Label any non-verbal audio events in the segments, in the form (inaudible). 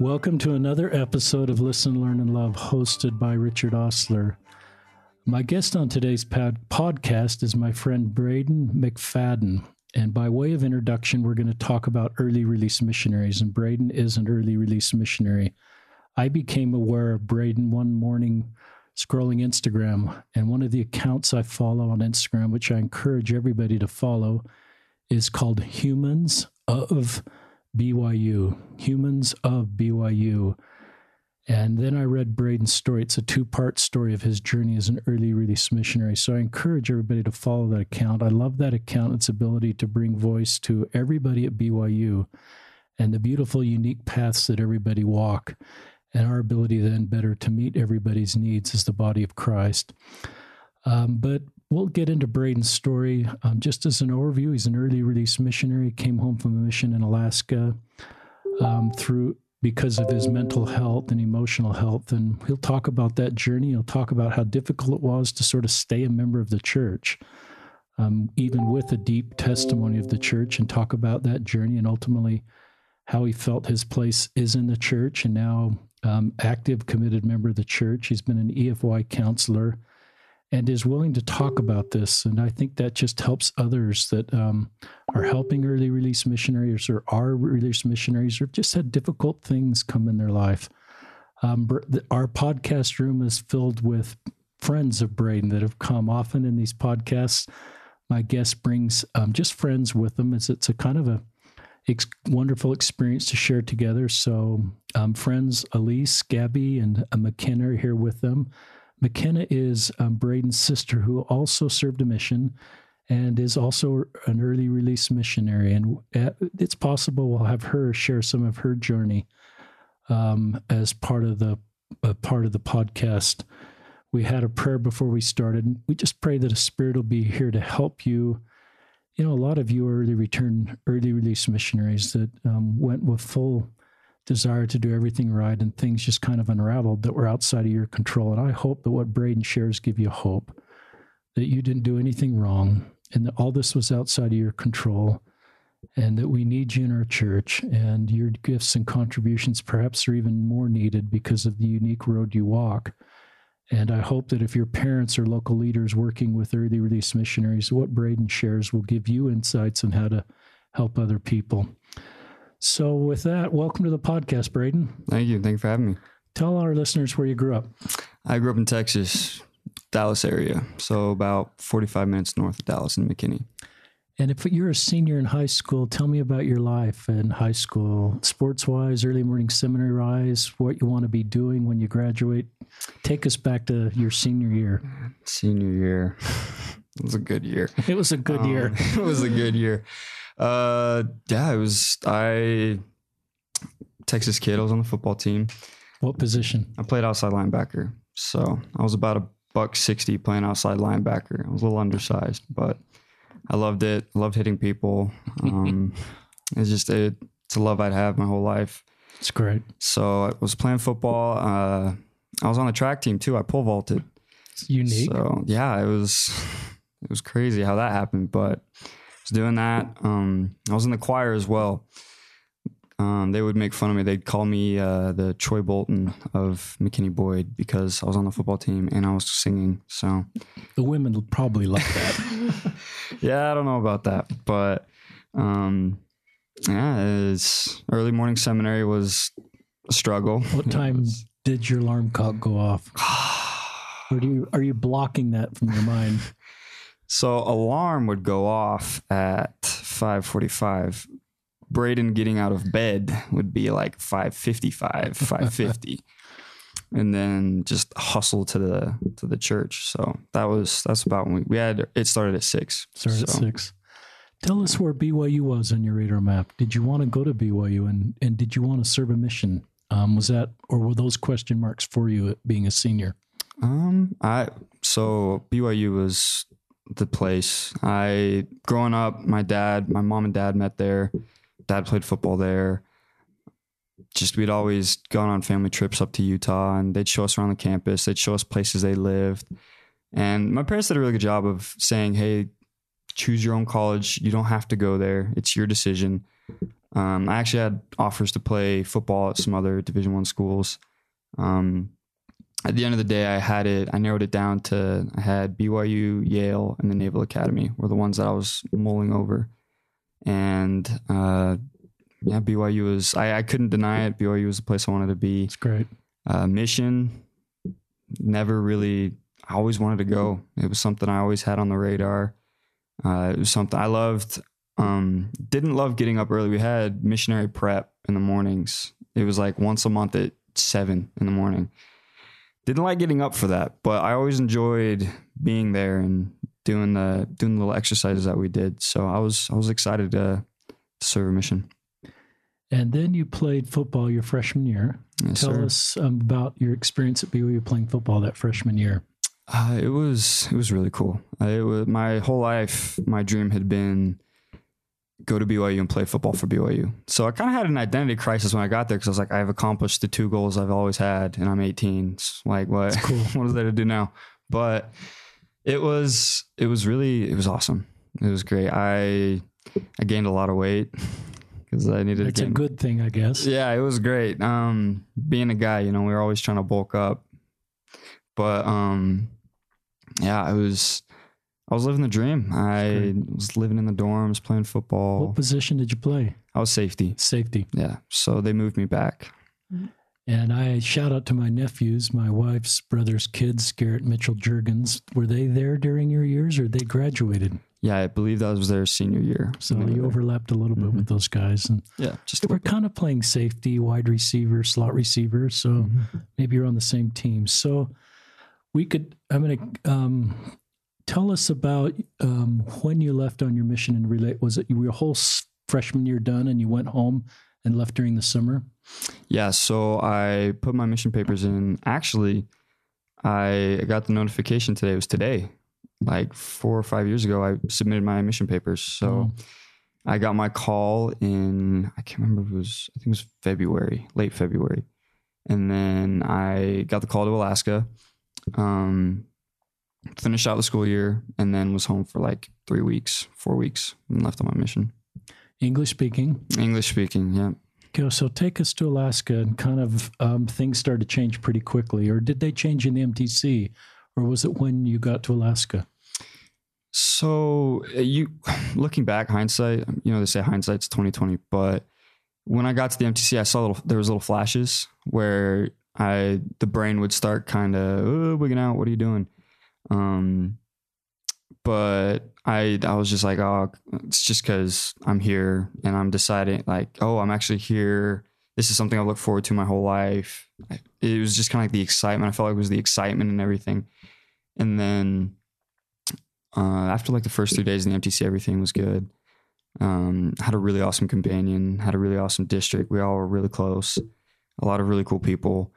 Welcome to another episode of Listen, Learn, and Love, hosted by Richard Ostler. My guest on today's pod- podcast is my friend Braden McFadden. And by way of introduction, we're going to talk about early release missionaries. And Braden is an early release missionary. I became aware of Braden one morning scrolling Instagram. And one of the accounts I follow on Instagram, which I encourage everybody to follow, is called Humans of BYU. Humans of BYU. And then I read Braden's story. It's a two part story of his journey as an early release missionary. So I encourage everybody to follow that account. I love that account, its ability to bring voice to everybody at BYU and the beautiful, unique paths that everybody walk, and our ability then better to meet everybody's needs as the body of Christ. Um, but we'll get into Braden's story. Um, just as an overview, he's an early release missionary, came home from a mission in Alaska um, through because of his mental health and emotional health. And he'll talk about that journey. He'll talk about how difficult it was to sort of stay a member of the church, um, even with a deep testimony of the church, and talk about that journey and ultimately how he felt his place is in the church and now um, active, committed member of the church. He's been an EFY counselor and is willing to talk about this. And I think that just helps others that um, are helping early release missionaries or are release missionaries or just had difficult things come in their life. Um, our podcast room is filled with friends of Braden that have come often in these podcasts. My guest brings um, just friends with them. It's, it's a kind of a ex- wonderful experience to share together. So, um, friends Elise, Gabby, and uh, McKenna are here with them. McKenna is um, Braden's sister who also served a mission and is also an early release missionary. And uh, it's possible we'll have her share some of her journey um, as part of the uh, part of the podcast. We had a prayer before we started. We just pray that a spirit will be here to help you. You know, a lot of you are early return, early release missionaries that um, went with full desire to do everything right and things just kind of unraveled that were outside of your control. And I hope that what Braden shares give you hope that you didn't do anything wrong and that all this was outside of your control and that we need you in our church and your gifts and contributions perhaps are even more needed because of the unique road you walk. And I hope that if your parents or local leaders working with early release missionaries, what Braden shares will give you insights on how to help other people. So, with that, welcome to the podcast, Braden. Thank you. Thank you for having me. Tell our listeners where you grew up. I grew up in Texas, Dallas area, so about 45 minutes north of Dallas and McKinney. And if you're a senior in high school, tell me about your life in high school, sports wise, early morning seminary wise, what you want to be doing when you graduate. Take us back to your senior year. Senior year. (laughs) it was a good year. (laughs) It was a good um, year. it was a good year. Uh, yeah, it was I Texas kid. I was on the football team. What position? I played outside linebacker. So I was about a buck sixty playing outside linebacker. I was a little undersized, but I loved it. Loved hitting people. Um, (laughs) it's just it, it's a love I'd have my whole life. It's great. So I was playing football. Uh, I was on the track team too. I pole vaulted. It's unique. So yeah, it was it was crazy how that happened, but I was doing that. Um, I was in the choir as well. Um, they would make fun of me. They'd call me uh, the Troy Bolton of McKinney Boyd because I was on the football team and I was singing. So the women probably like that. (laughs) (laughs) yeah, I don't know about that, but um, yeah, it's early morning seminary was a struggle. What time was, did your alarm clock go off? (sighs) or do you are you blocking that from your mind? (laughs) So alarm would go off at 5:45. Braden getting out of bed would be like 5:55, 5:50. (laughs) and then just hustle to the to the church. So that was that's about when we, we had it started at 6. Started so. at 6. Tell us where BYU was on your radar map. Did you want to go to BYU and and did you want to serve a mission? Um, was that or were those question marks for you being a senior? Um, I so BYU was the place. I growing up, my dad, my mom and dad met there. Dad played football there. Just we'd always gone on family trips up to Utah, and they'd show us around the campus. They'd show us places they lived, and my parents did a really good job of saying, "Hey, choose your own college. You don't have to go there. It's your decision." Um, I actually had offers to play football at some other Division One schools. Um, at the end of the day, I had it. I narrowed it down to I had BYU, Yale, and the Naval Academy were the ones that I was mulling over, and uh, yeah, BYU was. I, I couldn't deny it. BYU was the place I wanted to be. It's great. Uh, mission, never really. I always wanted to go. It was something I always had on the radar. Uh, it was something I loved. Um, didn't love getting up early. We had missionary prep in the mornings. It was like once a month at seven in the morning. Didn't like getting up for that, but I always enjoyed being there and doing the doing the little exercises that we did. So I was I was excited to, to serve a mission. And then you played football your freshman year. Yes, Tell sir. us um, about your experience at BYU playing football that freshman year. Uh, it was it was really cool. Uh, it was my whole life. My dream had been go to BYU and play football for BYU. So I kind of had an identity crisis when I got there because I was like, I've accomplished the two goals I've always had, and I'm 18. It's like what? cool. (laughs) what is there to do now? But it was it was really it was awesome. It was great. I I gained a lot of weight because I needed to It's a good thing, I guess. Yeah, it was great. Um, being a guy, you know, we were always trying to bulk up, but um, yeah, it was, I was living the dream. I was living in the dorms, playing football. What position did you play? I was safety. Safety. Yeah, so they moved me back. And I shout out to my nephews, my wife's brother's kids, Garrett Mitchell Juergens. Were they there during your years or they graduated? Yeah, I believe that was their senior year. So you overlapped a little bit with those guys. And yeah, just they were kind of playing safety, wide receiver, slot receiver. So Mm-hmm. maybe you're on the same team. So we could, I'm going to um, tell us about um, when you left on your mission and relate. Was it your whole freshman year done and you went home and left during the summer? Yeah, so I put my mission papers in. Actually, I got the notification today. It was today, like four or five years ago. I submitted my mission papers. So Oh. I got my call in. I can't remember if it was. I think it was February, late February, and then I got the call to Alaska. Um, finished out the school year, and then was home for like three weeks, four weeks, and left on my mission. English speaking. English speaking, yeah. Okay, so take us to Alaska and kind of um, things started to change pretty quickly, or did they change in the MTC, or was it when you got to Alaska? So uh, you (sighs) looking back, hindsight, you know, they say hindsight's twenty twenty, but when I got to the MTC, I saw little there was little flashes where I the brain would start kind of oh, wigging out. What are you doing? Um, but I I was just like, oh, it's just because I'm here and I'm deciding like, oh, I'm actually here. This is something I look forward to my whole life. It was just kind of like the excitement. I felt like it was the excitement and everything. And then uh, after like the first three days in the MTC, everything was good. Um, had a really awesome companion. Had a really awesome district. We all were really close. A lot of really cool people.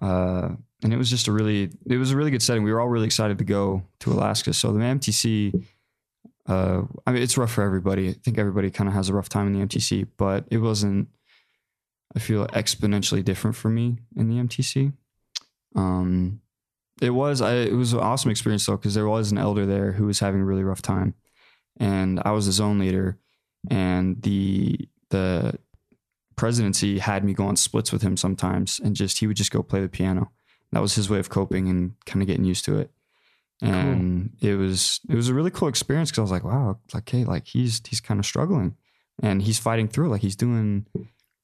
Uh, and it was just a really, it was a really good setting. We were all really excited to go to Alaska. So the MTC, uh, I mean, it's rough for everybody. I think everybody kind of has a rough time in the MTC, but it wasn't. I feel exponentially different for me in the MTC. Um, it was I, it was an awesome experience though because there was an elder there who was having a really rough time, and I was the zone leader, and the the presidency had me go on splits with him sometimes, and just he would just go play the piano. That was his way of coping and kind of getting used to it. And it was it was a really cool experience because I was like, wow, like hey, like he's he's kind of struggling, and he's fighting through. it. Like he's doing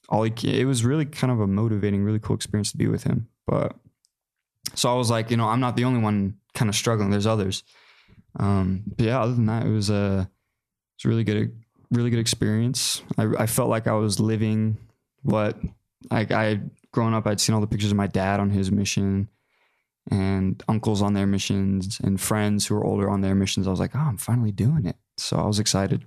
all he can. It was really kind of a motivating, really cool experience to be with him. But so I was like, you know, I'm not the only one kind of struggling. There's others. Um, but yeah, other than that, it was a it's a really good, really good experience. I, I felt like I was living what like I growing up. I'd seen all the pictures of my dad on his mission, and uncles on their missions, and friends who were older on their missions. I was like, oh, I'm finally doing it. So I was excited.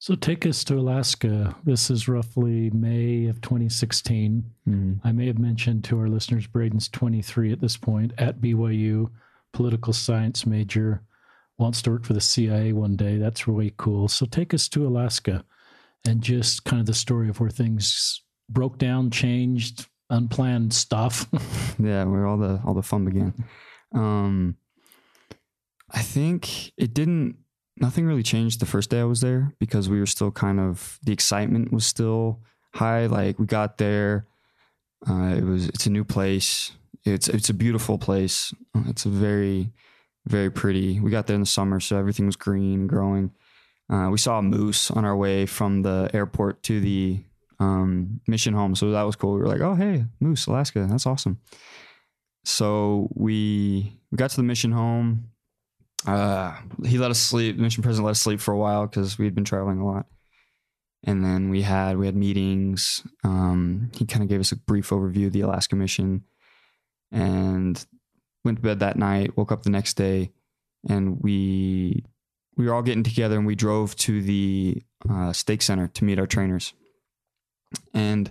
So take us to Alaska. This is roughly May of 2016. Mm-hmm. I may have mentioned to our listeners, Braden's 23 at this point at BYU, political science major, wants to work for the CIA one day. That's really cool. So take us to Alaska and just kind of the story of where things broke down, changed, unplanned stuff. (laughs) yeah, where all the all the fun began. Um, I think it didn't nothing really changed the first day I was there because we were still kind of the excitement was still high. Like we got there, uh, it was it's a new place. It's it's a beautiful place. It's a very very pretty. We got there in the summer, so everything was green, growing. Uh, we saw a moose on our way from the airport to the um, mission home, so that was cool. We were like, "Oh, hey, moose, Alaska, that's awesome." So we we got to the mission home. Uh, he let us sleep. The mission president let us sleep for a while because we had been traveling a lot. And then we had we had meetings. Um, he kind of gave us a brief overview of the Alaska mission, and went to bed that night. Woke up the next day, and we we were all getting together, and we drove to the uh, stake center to meet our trainers. And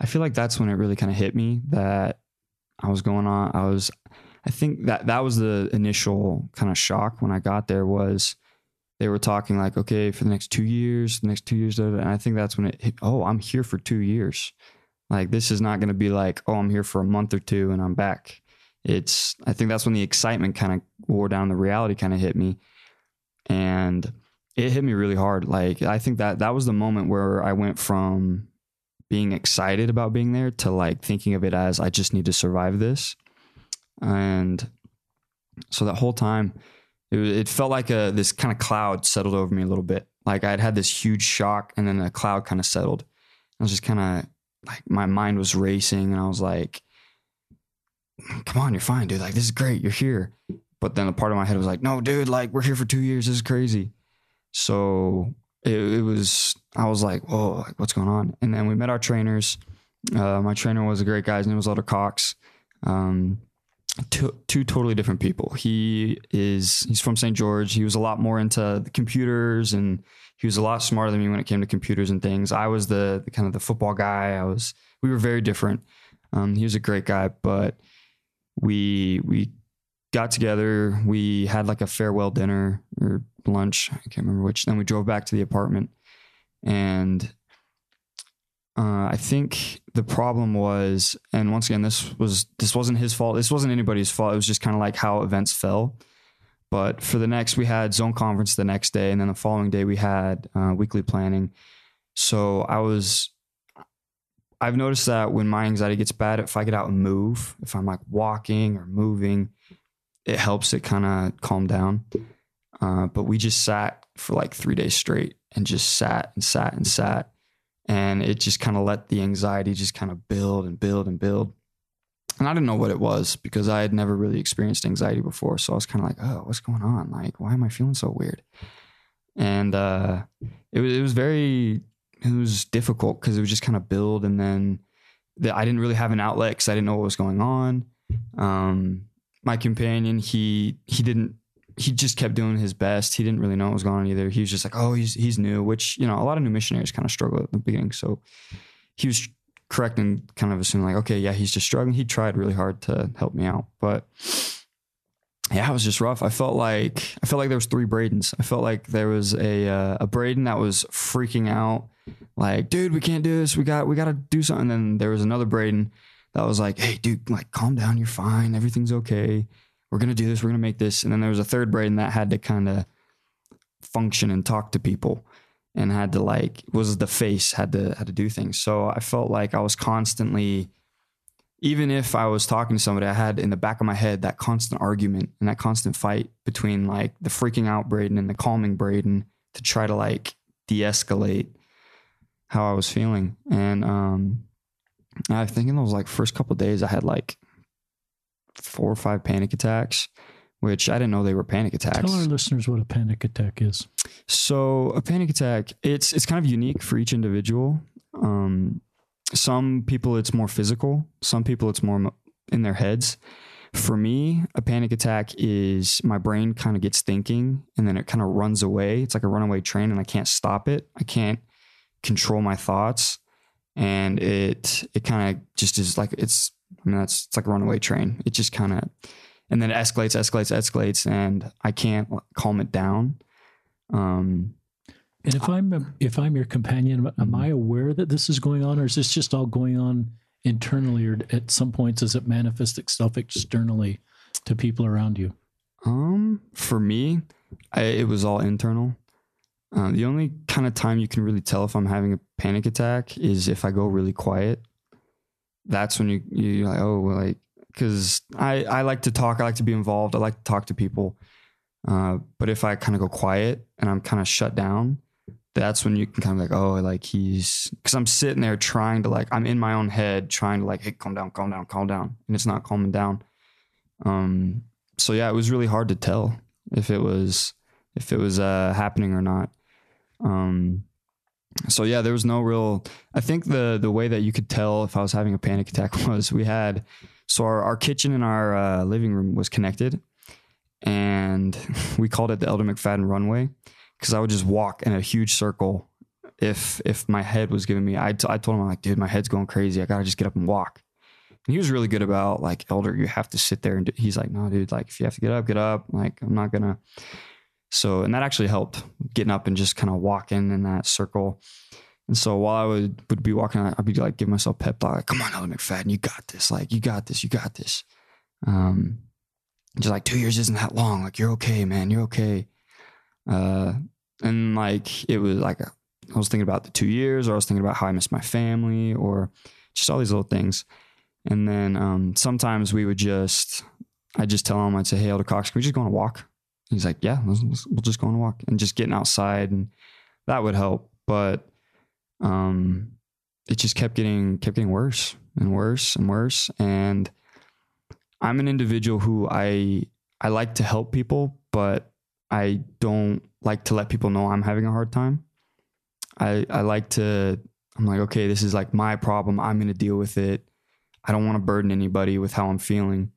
I feel like that's when it really kind of hit me that I was going on. I was, I think that that was the initial kind of shock when I got there was they were talking like, okay, for the next two years, the next two years, and I think that's when it hit, oh, I'm here for two years. Like this is not going to be like, oh, I'm here for a month or two and I'm back. It's, I think that's when the excitement kind of wore down, the reality kind of hit me. And it hit me really hard. Like, I think that that was the moment where I went from being excited about being there to like thinking of it as I just need to survive this. And so that whole time, it, it felt like a this kind of cloud settled over me a little bit. Like I'd had this huge shock, and then the cloud kind of settled. I was just kind of like my mind was racing, and I was like, "Come on, you're fine, dude. Like this is great. You're here." But then a part of my head was like, "No, dude. Like we're here for two years. This is crazy." So it, it was. I was like, "Whoa, like what's going on?" And then we met our trainers. Uh, my trainer was a great guy. His name was Elder Cox. Um, two, two totally different people. He is he's from St. George. He was a lot more into the computers and he was a lot smarter than me when it came to computers and things. I was the, the kind of the football guy. I was we were very different. Um, he was a great guy, but we we got together. We had like a farewell dinner or lunch. I can't remember which. Then we drove back to the apartment, and uh, I think the problem was, and once again, this was this wasn't his fault. This wasn't anybody's fault. It was just kind of like how events fell. But for the next, we had zone conference the next day, and then the following day we had uh, weekly planning. So I was, I've noticed that when my anxiety gets bad, if I get out and move, if I'm like walking or moving, it helps it kind of calm down. Uh, but we just sat for like three days straight and just sat and sat and sat and it just kind of let the anxiety just kind of build and build and build. And I didn't know what it was because I had never really experienced anxiety before. So I was kind of like, oh, what's going on? Like, why am I feeling so weird? And uh, it was it was very it was difficult because it was just kind of build, and then the, I didn't really have an outlet because I didn't know what was going on. Um, my companion, he he didn't he just kept doing his best. He didn't really know what was going on either. He was just like, oh, he's he's new, which you know a lot of new missionaries kind of struggle at the beginning. So he was correct and kind of assuming like, okay, yeah, he's just struggling. He tried really hard to help me out, but yeah, it was just rough. I felt like I felt like there was three Bradens. I felt like there was a uh, a Braden that was freaking out, like, dude, we can't do this. We got we got to do something. And then there was another Braden that was like, hey, dude, like, calm down. You're fine. Everything's okay we're gonna do this, we're gonna make this. And then there was a third Braden that had to kind of function and talk to people and had to like was the face, had to had to do things. So I felt like I was constantly even if I was talking to somebody, I had in the back of my head that constant argument and that constant fight between like the freaking out Braden and the calming Braden to try to like de-escalate how I was feeling. And um I think in those like first couple days I had like four or five panic attacks, which I didn't know they were panic attacks. Tell our listeners what a panic attack is. So a panic attack, it's it's kind of unique for each individual. Um, some people it's more physical. Some people it's more in their heads. For me, a panic attack is my brain kind of gets thinking and then it kind of runs away. It's like a runaway train and I can't stop it. I can't control my thoughts and it it kind of just is like it's I mean, that's it's like a runaway train. It just kind of, and then it escalates, escalates, escalates, and I can't calm it down. Um, and if I'm if I'm your companion, am mm-hmm. I aware that this is going on, or is this just all going on internally, or at some points does it manifest itself externally to people around you? Um, for me, I, it was all internal. Uh, the only kind of time you can really tell if I'm having a panic attack is if I go really quiet. That's when you you're like, oh, like because I I like to talk, I like to be involved, I like to talk to people. Uh, but if I kind of go quiet and I'm kind of shut down, that's when you can kind of like, oh, like he's because I'm sitting there trying to like I'm in my own head trying to like, hey, calm down, calm down, calm down, and it's not calming down. Um, so yeah, it was really hard to tell if it was if it was uh, happening or not. Um, so yeah, there was no real. I think the the way that you could tell if I was having a panic attack (laughs) was we had so our, our kitchen and our uh, living room was connected, and (laughs) we called it the Elder McFadden runway because I would just walk in a huge circle. If if my head was giving me, I, t- I told him I'm like, dude, my head's going crazy. I gotta just get up and walk. And he was really good about like, Elder, you have to sit there and do, he's like, no, dude, like if you have to get up, get up. Like I'm not gonna. So and that actually helped getting up and just kind of walking in that circle. And so while I would, would be walking, I'd be like, giving myself pep talk, like, come on, Elder McFadden, you got this. Like, you got this, you got this. Um, just like two years isn't that long. Like, you're okay, man, you're okay. Uh, and like it was like a, I was thinking about the two years, or I was thinking about how I miss my family, or just all these little things. And then um, sometimes we would just, I'd just tell him, I'd say, "Hey, Elder Cox, can we just go on a walk?" He's like, "Yeah, let's, let's, we'll just go on a walk." And just getting outside, and that would help. But um, it just kept getting kept getting worse and worse and worse. And I'm an individual who I I like to help people, but I don't like to let people know I'm having a hard time. I I like to I'm like, okay, this is like my problem. I'm going to deal with it. I don't want to burden anybody with how I'm feeling.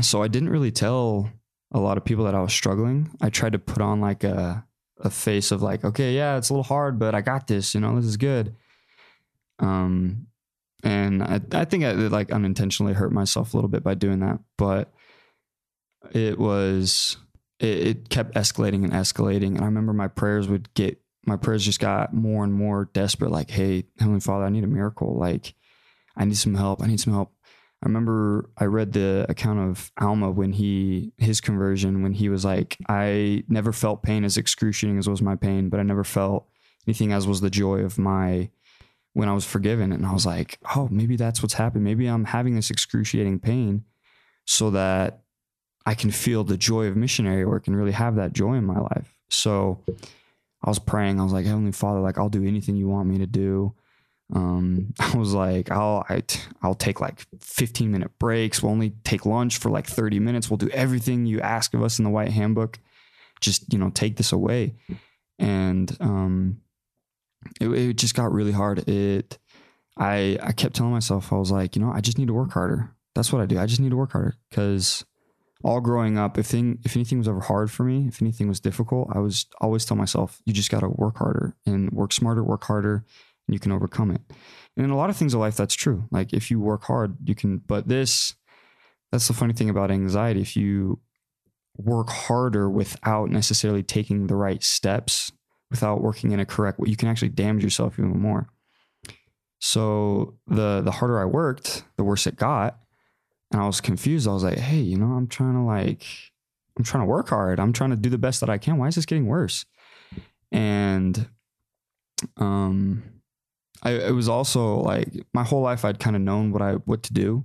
So I didn't really tell a lot of people that I was struggling. I tried to put on like a a face of like, okay, yeah, it's a little hard, but I got this, you know, this is good. Um and I I think I like unintentionally hurt myself a little bit by doing that, but it was it, it kept escalating and escalating. And I remember my prayers would get my prayers just got more and more desperate. Like, hey, Heavenly Father, I need a miracle. Like, I need some help. I need some help. I remember I read the account of Alma when he his conversion when he was like, I never felt pain as excruciating as was my pain, but I never felt anything as was the joy of my when I was forgiven. And I was like, oh, maybe that's what's happened. Maybe I'm having this excruciating pain so that I can feel the joy of missionary work and really have that joy in my life. So I was praying. I was like, Heavenly Father, like I'll do anything you want me to do. Um, (laughs) I was like, I'll I, will i will take like 15 minute breaks. We'll only take lunch for like 30 minutes. We'll do everything you ask of us in the White Handbook. Just you know, take this away. And um, it, it just got really hard. It I I kept telling myself I was like, you know, I just need to work harder. That's what I do. I just need to work harder because all growing up, if thing if anything was ever hard for me, if anything was difficult, I was always tell myself, you just got to work harder and work smarter, work harder, you can overcome it. And in a lot of things in life, that's true. Like if you work hard, you can. But this, that's the funny thing about anxiety. If you work harder without necessarily taking the right steps, without working in a correct way, you can actually damage yourself even more. So the the harder I worked, the worse it got and I was confused. I was like, hey, you know, I'm trying to like, I'm trying to work hard. I'm trying to do the best that I can. Why is this getting worse? And um, I it was also like my whole life I'd kind of known what I what to do.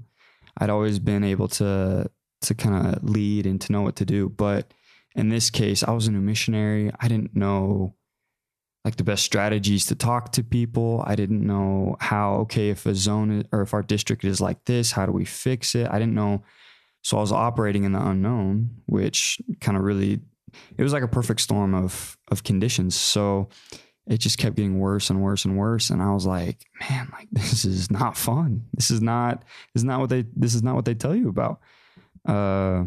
I'd always been able to to kind of lead and to know what to do. But in this case, I was a new missionary. I didn't know like the best strategies to talk to people. I didn't know how, okay, if a zone or if our district is like this, how do we fix it? I didn't know. So I was operating in the unknown, which kind of really, it was like a perfect storm of, of conditions. So it just kept getting worse and worse and worse. And I was like, man, like (laughs) this is not fun. This is not, this is not what they, this is not what they tell you about. Uh,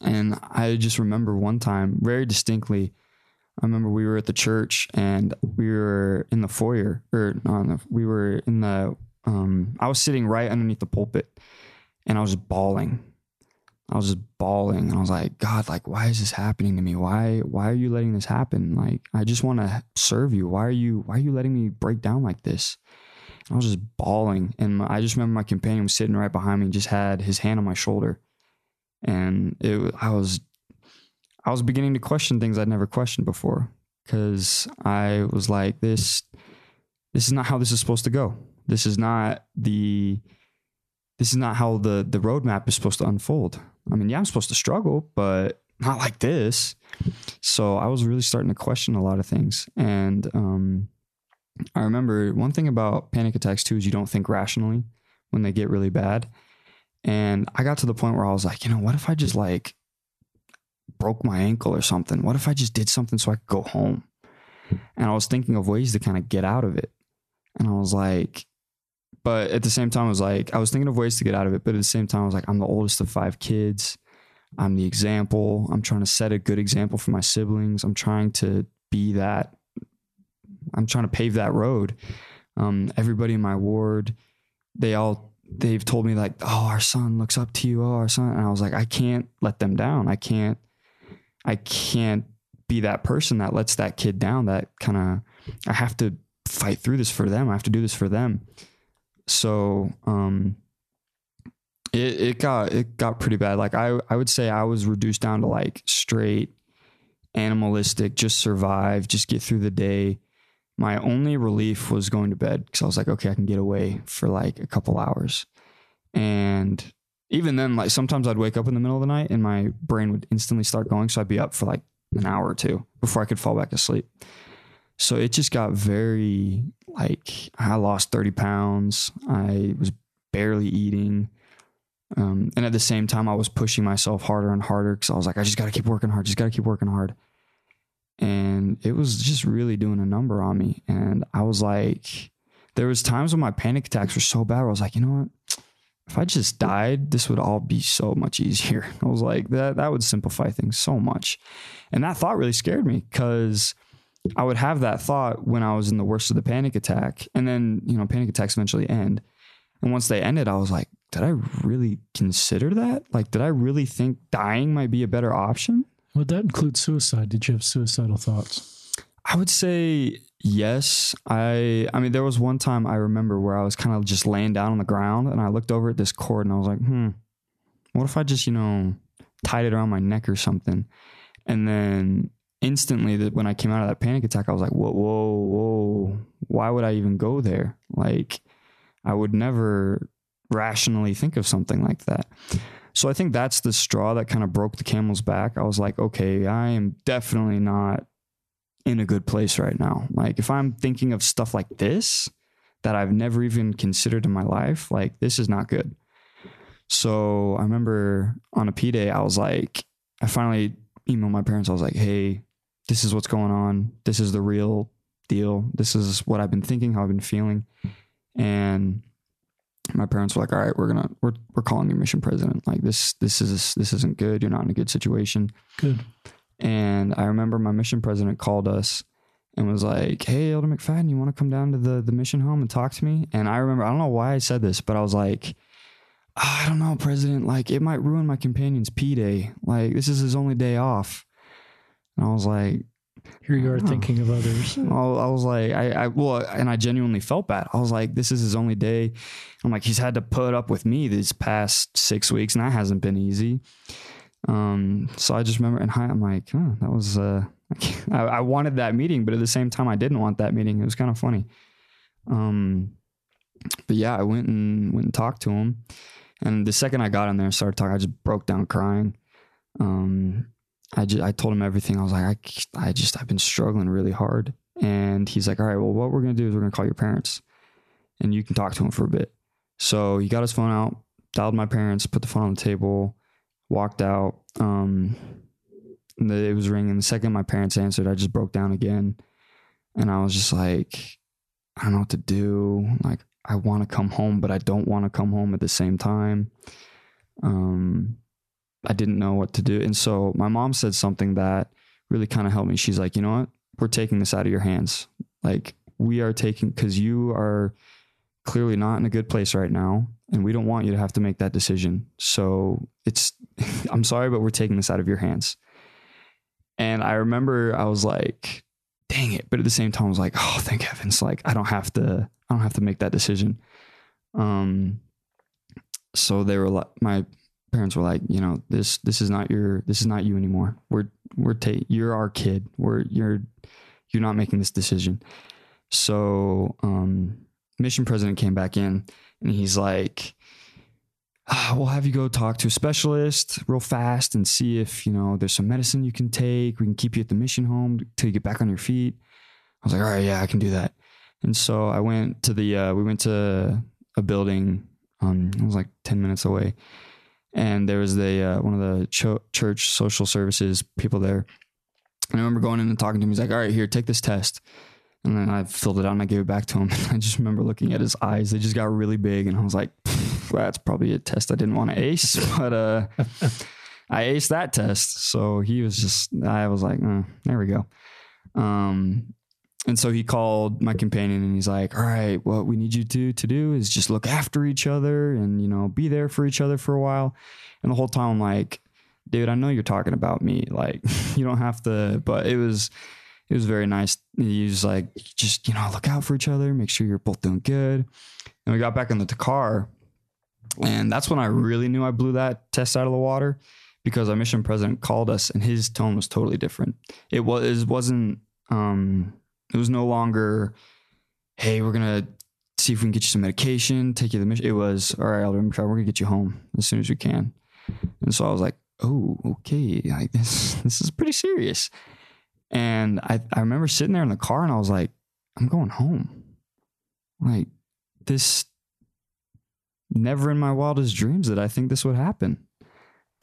and I just remember one time very distinctly, I remember we were at the church and we were in the foyer, or no, we were in the. Um, I was sitting right underneath the pulpit, and I was bawling. I was just bawling, and I was like, God, like, why is this happening to me? Why, why are you letting this happen? Like, I just want to serve you. Why are you, why are you letting me break down like this? And I was just bawling, and my, I just remember my companion was sitting right behind me, and just had his hand on my shoulder, and it, I was I was beginning to question things I'd never questioned before because I was like, this, this is not how this is supposed to go. This is not the, this is not how the the roadmap is supposed to unfold. I mean, yeah, I'm supposed to struggle, but not like this. So I was really starting to question a lot of things, and um, I remember one thing about panic attacks too is you don't think rationally when they get really bad. And I got to the point where I was like, you know, what if I just like broke my ankle or something? What if I just did something so I could go home? And I was thinking of ways to kind of get out of it. And I was like, but at the same time, I was like, I was thinking of ways to get out of it. But at the same time, I was like, I'm the oldest of five kids. I'm the example. I'm trying to set a good example for my siblings. I'm trying to be that. I'm trying to pave that road. Um, everybody in my ward, they all they've told me like, oh, our son looks up to you. Oh, our son. And I was like, I can't let them down. I can't, I can't be that person that lets that kid down. That kind of, I have to fight through this for them. I have to do this for them. So, um, it, it got, it got pretty bad. Like I, I would say I was reduced down to like straight animalistic, just survive, just get through the day my only relief was going to bed because I was like, okay, I can get away for like a couple hours. And even then, like sometimes I'd wake up in the middle of the night and my brain would instantly start going. So I'd be up for like an hour or two before I could fall back asleep. So it just got very like I lost 30 pounds. I was barely eating. Um, and at the same time, I was pushing myself harder and harder because I was like, I just got to keep working hard, just got to keep working hard. And it was just really doing a number on me. And i was like there was times when my panic attacks were so bad i was like you know what? If i just died this would all be so much easier. (laughs) I was like that that would simplify things so much. And that thought really scared me because i would have that thought when i was in the worst of the panic attack and then you know panic attacks eventually end and once they ended i was like did i really consider that like did i really think dying might be a better option would that include suicide? Did you have suicidal thoughts? I would say yes. I I mean there was one time I remember where I was kind of just laying down on the ground and I looked over at this cord and I was like, "Hmm. What if I just, you know, tied it around my neck or something?" And then instantly that when I came out of that panic attack, I was like, "Whoa, whoa, whoa. Why would I even go there?" Like I would never rationally think of something like that. So I think that's the straw that kind of broke the camel's back. I was like, okay, I am definitely not in a good place right now. Like if I'm thinking of stuff like this that I've never even considered in my life, like this is not good. So I remember on a P day, I was like, I finally emailed my parents. I was like, hey, this is what's going on. This is the real deal. This is what I've been thinking, how I've been feeling. And my parents were like, "All right, we're gonna we're we're calling your mission president. Like this this is this isn't good. You're not in a good situation." Good. And I remember my mission president called us and was like, "Hey, Elder McFadden, you want to come down to the the mission home and talk to me?" And I remember I don't know why I said this, but I was like, oh, "I don't know, President. Like it might ruin my companion's P day. Like this is his only day off." And I was like, here you are thinking of others. (laughs) I was like, I, I, well, and I genuinely felt bad. I was like, this is his only day. I'm like, he's had to put up with me these past six weeks, and that hasn't been easy. Um, so I just remember, and I'm like, oh, that was, uh, (laughs) I, I, wanted that meeting, but at the same time, I didn't want that meeting. It was kind of funny. Um, but yeah, I went and went and talked to him, and the second I got in there and started talking, I just broke down crying. Um, I just I told him everything. I was like, I I just I've been struggling really hard. And he's like, all right, well, what we're gonna do is we're gonna call your parents, and you can talk to him for a bit. So he got his phone out, dialed my parents, put the phone on the table, walked out. Um, it was ringing. The second my parents answered, I just broke down again, and I was just like, I don't know what to do. Like, I want to come home, but I don't want to come home at the same time. Um, I didn't know what to do. And so my mom said something that really kind of helped me. She's like, you know what? We're taking this out of your hands. Like, we are taking, because you are clearly not in a good place right now. And we don't want you to have to make that decision. So it's, (laughs) I'm sorry, but we're taking this out of your hands. And I remember I was like, dang it. But at the same time, I was like, oh, thank heavens. Like, I don't have to, I don't have to make that decision. Um, so they were like, my parents were like, you know, this this is not your this is not you anymore. We're we're ta- you're our kid. We're you're you're not making this decision. So um, mission president came back in and he's like, ah, we'll have you go talk to a specialist real fast and see if you know there's some medicine you can take. We can keep you at the mission home till you get back on your feet. I was like, all right, yeah, I can do that. And so I went to the uh, we went to a building. Um, it was like ten minutes away, and there was the uh, one of the church social services people there. And I remember going in and talking to him. He's like, "All right, here, take this test." And then I filled it out and I gave it back to him. (laughs) And I just remember looking at his eyes; they just got really big, and I was like, "That's probably a test I didn't want to ace." (laughs) But uh, I aced that test, so he was just. I was like, uh, "There we go." Um, and so he called my companion and he's like, "All right, what we need you to to do is just look after each other and you know be there for each other for a while." And the whole time I'm like, "Dude, I know you're talking about me. Like, (laughs) you don't have to." But it was it was very nice. He was like, "Just you know, look out for each other. Make sure you're both doing good." And we got back in the car, and that's when I really knew I blew that test out of the water because our mission president called us and his tone was totally different. It was it wasn't um it was no longer, hey, we're gonna see if we can get you some medication, take you to the mission. It was, all right, Alderman we're gonna get you home as soon as we can. And so I was like, oh, okay, like (laughs) this, this is pretty serious. And I, I remember sitting there in the car and I was like, I'm going home. Like this, never in my wildest dreams that I think this would happen.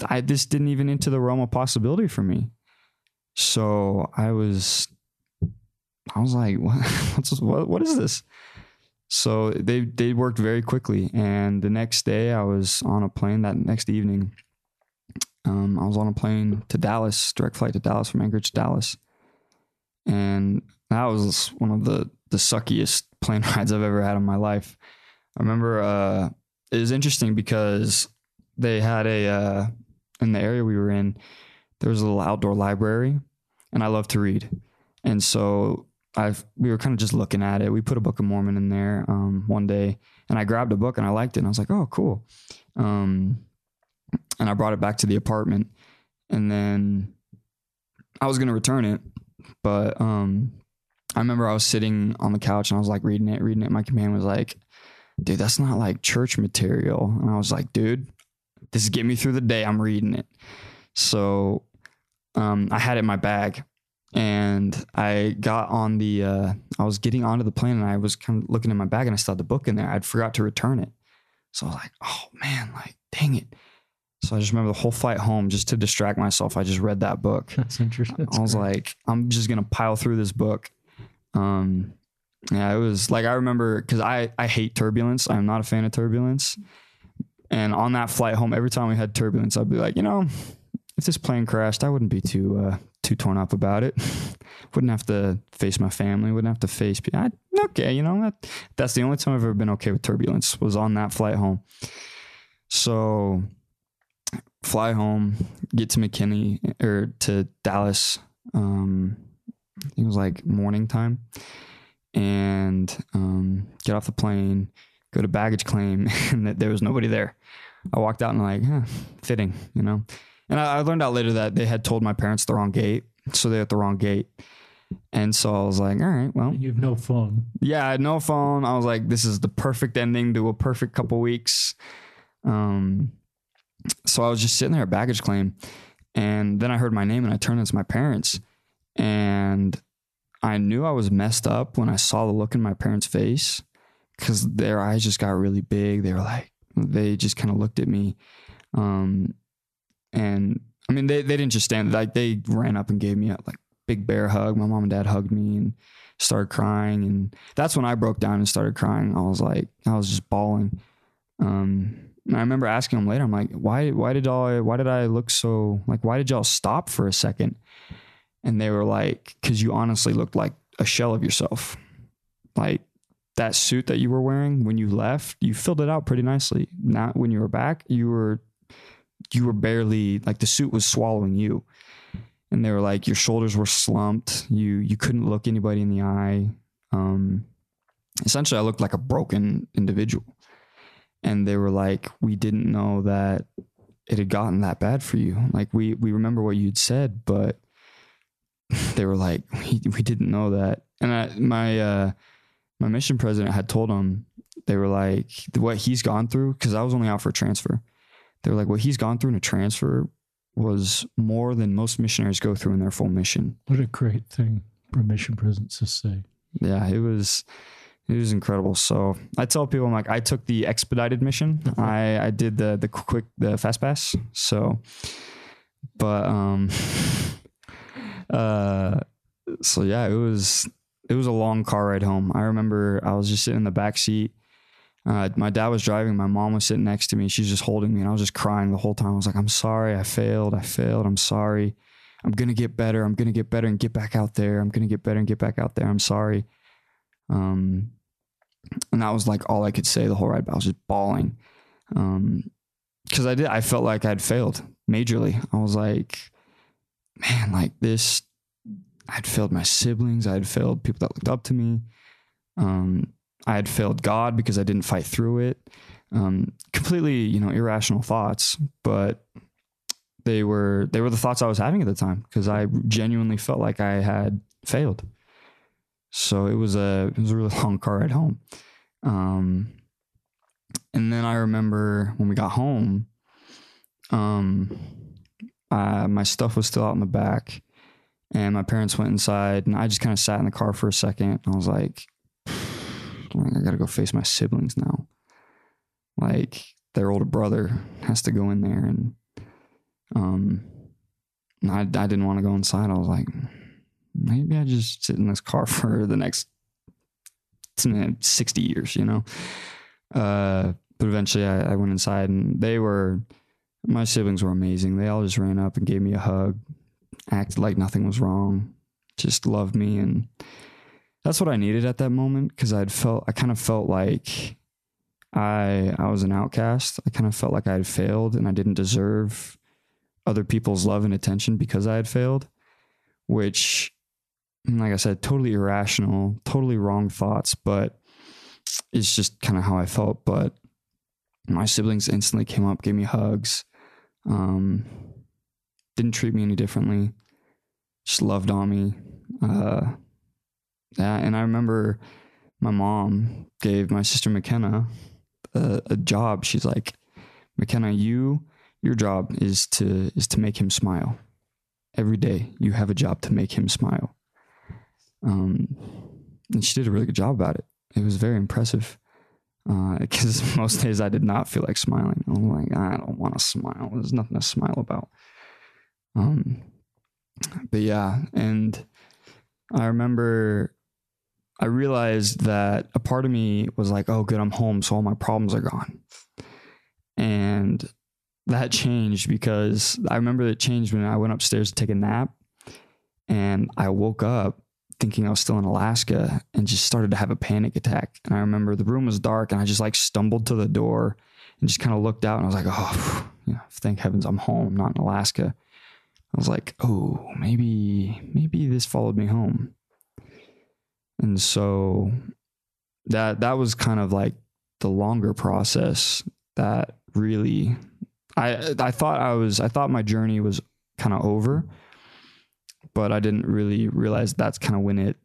I this didn't even into the realm of possibility for me. So I was I was like, (laughs) what, what's what, what is this? So they they worked very quickly, and the next day I was on a plane. That next evening, um, I was on a plane to Dallas, direct flight to Dallas from Anchorage to Dallas, and that was one of the the suckiest (laughs) plane rides I've ever had in my life. I remember uh, it was interesting because they had a uh, in the area we were in, there was a little outdoor library, and I love to read, and so I've we were kind of just looking at it. We put a Book of Mormon in there um, one day, and I grabbed a book and I liked it, and I was like, "Oh, cool." Um, and I brought it back to the apartment, and then I was gonna return it, but um, I remember I was sitting on the couch and I was like reading it, reading it. My companion was like, "Dude, that's not like church material," and I was like, "Dude, this is getting me through the day. I'm reading it." So um, I had it in my bag and I got on the uh, I was getting onto the plane and I was kind of looking in my bag and I saw the book in there. I'd forgot to return it. So I was like, oh man, like dang it. So I just remember the whole flight home just to distract myself. I just read that book. (laughs) That's interesting. That's I was great. like, I'm just gonna pile through this book. Um, yeah, it was like I remember because I I hate turbulence. I'm not a fan of turbulence. And on that flight home, every time we had turbulence, I'd be like, you know, if this plane crashed, I wouldn't be too uh, too torn up about it. (laughs) wouldn't have to face my family. Wouldn't have to face. I, okay, you know that that's the only time I've ever been okay with turbulence was on that flight home. So fly home, get to McKinney or to Dallas. Um, it was like morning time, and um, get off the plane, go to baggage claim, (laughs) and there was nobody there. I walked out and like, huh, fitting, you know. And I, I learned out later that they had told my parents the wrong gate, so they're at the wrong gate. And so I was like, all right, well, you have no phone. Yeah, I had no phone. I was like, this is the perfect ending to a perfect couple weeks. Um, so I was just sitting there at baggage claim, and then I heard my name, and I turned to my parents, and I knew I was messed up when I saw the look in my parents' face because their eyes just got really big. They were like, they just kind of looked at me. Um, and I mean, they, they didn't just stand like they ran up and gave me a like big bear hug. My mom and dad hugged me and started crying. And that's when I broke down and started crying. I was like, I was just bawling. Um, and I remember asking them later, I'm like, why, why did all, why did I look so like, why did y'all stop for a second? And they were like, cause you honestly looked like a shell of yourself. Like that suit that you were wearing when you left, you filled it out pretty nicely. Not when you were back, you were you were barely like the suit was swallowing you and they were like your shoulders were slumped you you couldn't look anybody in the eye um, essentially i looked like a broken individual and they were like we didn't know that it had gotten that bad for you. Like we we remember what you'd said, but (laughs) they were like, we, we didn't know that. And I, my uh, my mission president had told them they were like what he's gone through because I was only out for transfer. They were like what he's gone through in a transfer was more than most missionaries go through in their full mission. What a great thing for mission president to say. Yeah, it was it was incredible. So I tell people, I'm like, I took the expedited mission. I, I did the the quick the fast pass. So, but um, (laughs) uh, so yeah, it was it was a long car ride home. I remember I was just sitting in the back seat. Uh, my dad was driving. My mom was sitting next to me. She's just holding me, and I was just crying the whole time. I was like, "I'm sorry. I failed. I failed. I'm sorry. I'm gonna get better. I'm gonna get better and get back out there. I'm gonna get better and get back out there. I'm sorry." Um, and that was like all I could say the whole ride. I was just bawling, um, because I did. I felt like I'd failed majorly. I was like, man, like this. I'd failed my siblings. I'd failed people that looked up to me. Um, I had failed God because I didn't fight through it. Um, completely, you know, irrational thoughts, but they were they were the thoughts I was having at the time because I genuinely felt like I had failed. So it was a it was a really (laughs) long car ride home. Um, and then I remember when we got home, um, uh, my stuff was still out in the back, and my parents went inside, and I just kind of sat in the car for a second. I was like, I gotta go face my siblings now. Like their older brother has to go in there, and um, I I didn't want to go inside. I was like, maybe I just sit in this car (laughs) for the next 60 years, you know? Uh, but eventually I, I, went inside and they were, my siblings were amazing. They all just ran up and gave me a hug, acted like nothing was wrong, just loved me. And that's what I needed at that moment because I'd felt, I kind of felt like I, I was an outcast. I kind of felt like I had failed and I didn't deserve other people's love and attention because I had failed, which like I said, totally irrational, totally wrong thoughts, but it's just kind of how I felt. But my siblings instantly came up, gave me hugs, um, didn't treat me any differently, just loved on me. Uh, yeah, and I remember my mom gave my sister McKenna a, a job. She's like, McKenna, you, your job is to is to make him smile. Every day, you have a job to make him smile um, and she did a really good job about it. It was very impressive because uh, (laughs) most days I did not feel like smiling. I'm like, I don't want to smile. There's nothing to smile about. Um, but yeah, and I remember I realized that a part of me was like, oh, good, I'm home, so all my problems are gone. And that changed because I remember it changed when I went upstairs to take a nap and I woke up thinking I was still in Alaska and just started to have a panic attack. And I remember the room was dark and I just like stumbled to the door and just kind of looked out and I was like, oh, thank heavens I'm home, I'm not in Alaska. I was like, oh, maybe, maybe this followed me home. And so that that was kind of like the longer process that really I I thought I was I thought my journey was kind of over but I didn't really realize that's kind of when it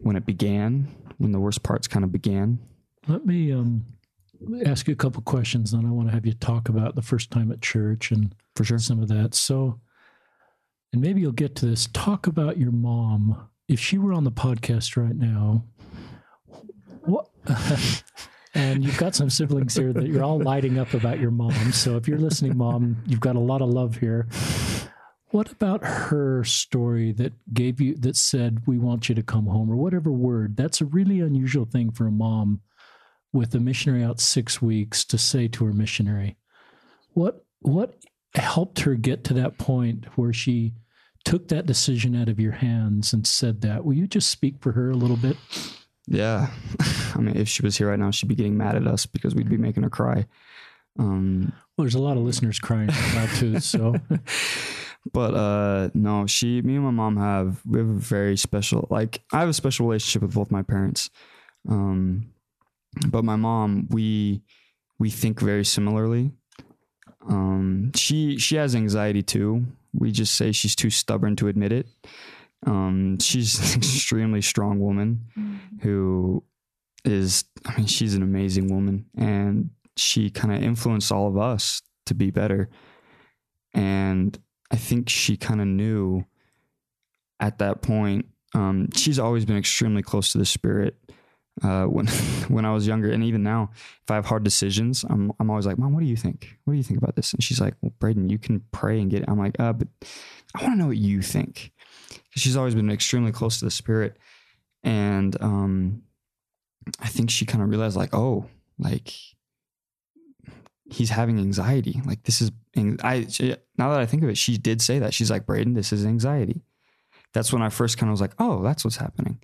when it began, when the worst parts kind of began. Let me um, ask you a couple questions, then I want to have you talk about the first time at church and for sure some of that. So, and maybe you'll get to this. Talk about your mom. If she were on the podcast right now, what? (laughs) and you've got some siblings here that you're all lighting up about your mom. So if you're listening, mom, you've got a lot of love here. What about her story that gave you that said we want you to come home or whatever word? That's a really unusual thing for a mom with a missionary out 6 weeks to say to her missionary. What what helped her get to that point where she took that decision out of your hands and said that? Will you just speak for her a little bit? Yeah. (laughs) I mean, if she was here right now, she'd be getting mad at us because we'd be making her cry. Um, well, there's a lot of listeners crying right now too. (laughs) So But uh no, she me and my mom have we have a very special like I have a special relationship with both my parents. Um but my mom, we we think very similarly. Um, she she has anxiety too. We just say she's too stubborn to admit it. Um, she's (laughs) an extremely strong woman who is, I mean, she's an amazing woman and she kind of influenced all of us to be better. And I think she kind of knew at that point. Um, she's always been extremely close to the spirit. Uh, when (laughs) when I was younger, and even now, if I have hard decisions, I'm I'm always like, Mom, what do you think? What do you think about this? And she's like, Well, Braden, you can pray and get. It. I'm like, uh, but I want to know what you think. She's always been extremely close to the spirit, and um, I think she kind of realized, like, oh, like he's having anxiety. Like this is I she, now that I think of it, she did say that. She's like, Braden, this is anxiety. That's when I first kind of was like, oh, that's what's happening.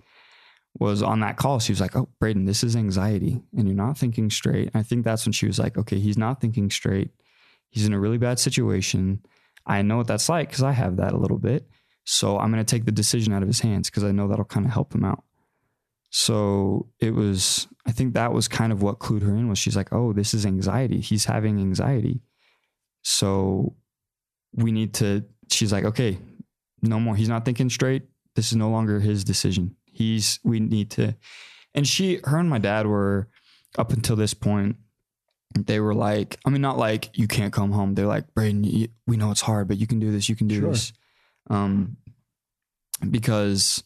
Was on that call, she was like, oh, Braden, this is anxiety, and you're not thinking straight. And I think that's when she was like, okay, he's not thinking straight. He's in a really bad situation. I know what that's like because I have that a little bit. So I'm going to take the decision out of his hands because I know that'll kind of help him out. So it was, I think that was kind of what clued her in was she's like, oh, this is anxiety. He's having anxiety. So we need to, she's like, okay, no more. He's not thinking straight. This is no longer his decision. He's, we need to, and she, her and my dad were up until this point, they were like, I mean, not like you can't come home. They're like, Braden, we know it's hard, but you can do this. You can do Sure. this. Um, because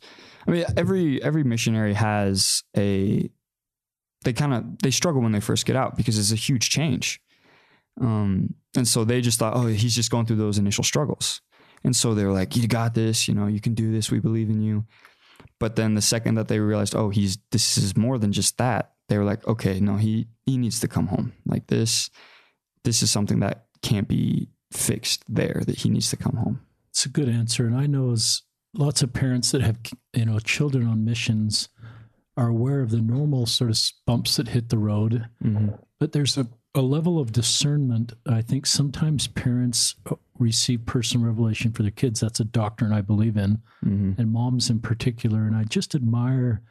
I mean, every every missionary has a. They kind of they struggle when they first get out because it's a huge change, um, and so they just thought, oh, he's just going through those initial struggles, and so they were like, you got this, you know, you can do this, we believe in you. But then the second that they realized, oh, he's this is more than just that, they were like, okay, no, he he needs to come home. Like this, this is something that can't be fixed there. That he needs to come home. It's a good answer. And I know as lots of parents that have, you know, children on missions are aware of the normal sort of bumps that hit the road, mm-hmm. but there's a, a level of discernment. I think sometimes parents uh, receive personal revelation for their kids. That's a doctrine I believe in, Mm-hmm. and moms in particular. And I just admire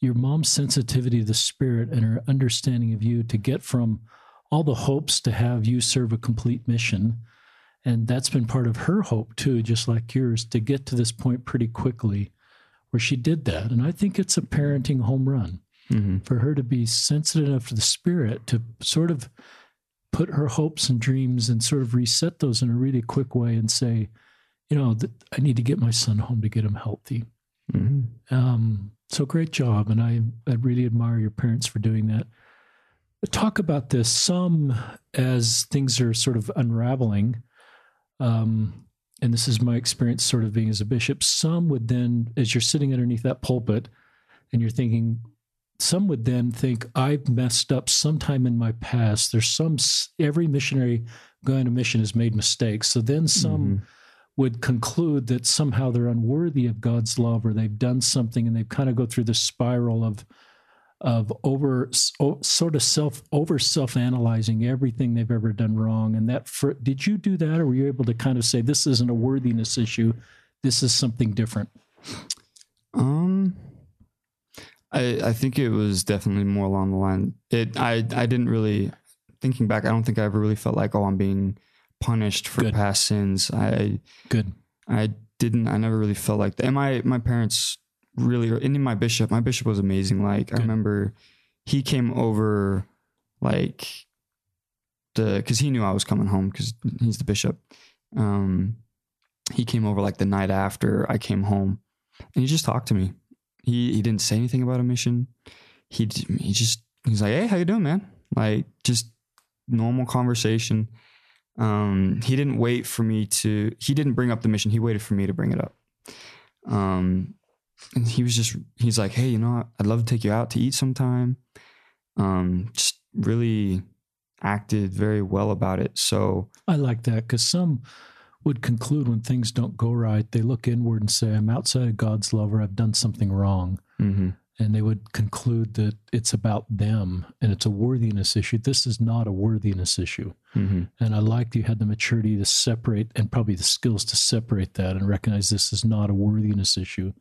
your mom's sensitivity to the spirit and her understanding of you to get from all the hopes to have you serve a complete mission. And that's been part of her hope too, just like yours, to get to this point pretty quickly where she did that. And I think it's a parenting home run Mm-hmm. for her to be sensitive enough to the spirit to sort of put her hopes and dreams and sort of reset those in a really quick way and say, you know, th- I need to get my son home to get him healthy. Mm-hmm. Um, so great job, and I I really admire your parents for doing that. Talk about this some as things are sort of unraveling, um, and this is my experience, sort of being as a bishop. Some would then, as you're sitting underneath that pulpit, and you're thinking, some would then think I've messed up sometime in my past. There's some every missionary going to mission has made mistakes. So then some would conclude that somehow they're unworthy of God's love or they've done something and they kind of go through the spiral of of over so, sort of self over self analyzing everything they've ever done wrong and that for, did you do that or were you able to kind of say this isn't a worthiness issue this is something different Um, I I think it was definitely more along the line. It I I didn't really thinking back. I don't think I ever really felt like oh I'm being punished for Good. past sins. I good I didn't. I never really felt like that. And my my parents really, and my bishop. My bishop was amazing. Like I remember, he came over, like the because he knew I was coming home because he's the bishop. Um, he came over like the night after I came home, and he just talked to me. He he didn't say anything about a mission. He he just he's like, hey, how you doing, man? Like just normal conversation. Um, he didn't wait for me to. He didn't bring up the mission. He waited for me to bring it up. Um, and he was just. He's like, hey, you know, I'd love to take you out to eat sometime. Um, just really acted very well about it. So I like that because some would conclude when things don't go right, they look inward and say, I'm outside of God's love or I've done something wrong. mhm. And they would conclude that it's about them and it's a worthiness issue. This is not a worthiness issue. Mhm. And I like you had the maturity to separate and probably the skills to separate that and recognize this is not a worthiness issue.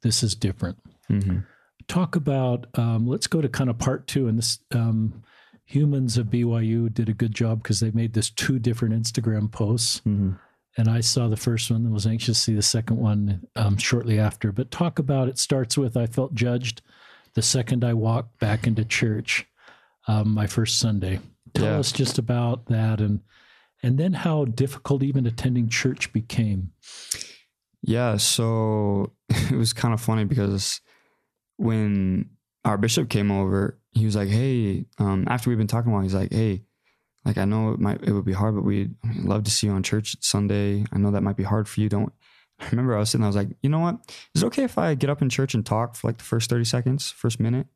This is different. Mhm. Talk about, um, let's go to kind of part two. And this, um, humans of BYU did a good job because they made this two different Instagram posts. Mm-hmm. And I saw the first one and was anxious to see the second one um, shortly after. But talk about it starts with I felt judged the second I walked back into church um, my first Sunday. Tell Yeah. us just about that and and then how difficult even attending church became. Yeah, so (laughs) it was kind of funny because when our bishop came over, he was like, "Hey," um, after we've been talking a while, he's like, "Hey, like I know it might it would be hard, but we'd love to see you on church Sunday. I know that might be hard for you. Don't." I remember I was sitting. I was like, "You know what? Is it okay if I get up in church and talk for like the first thirty seconds, first minute?"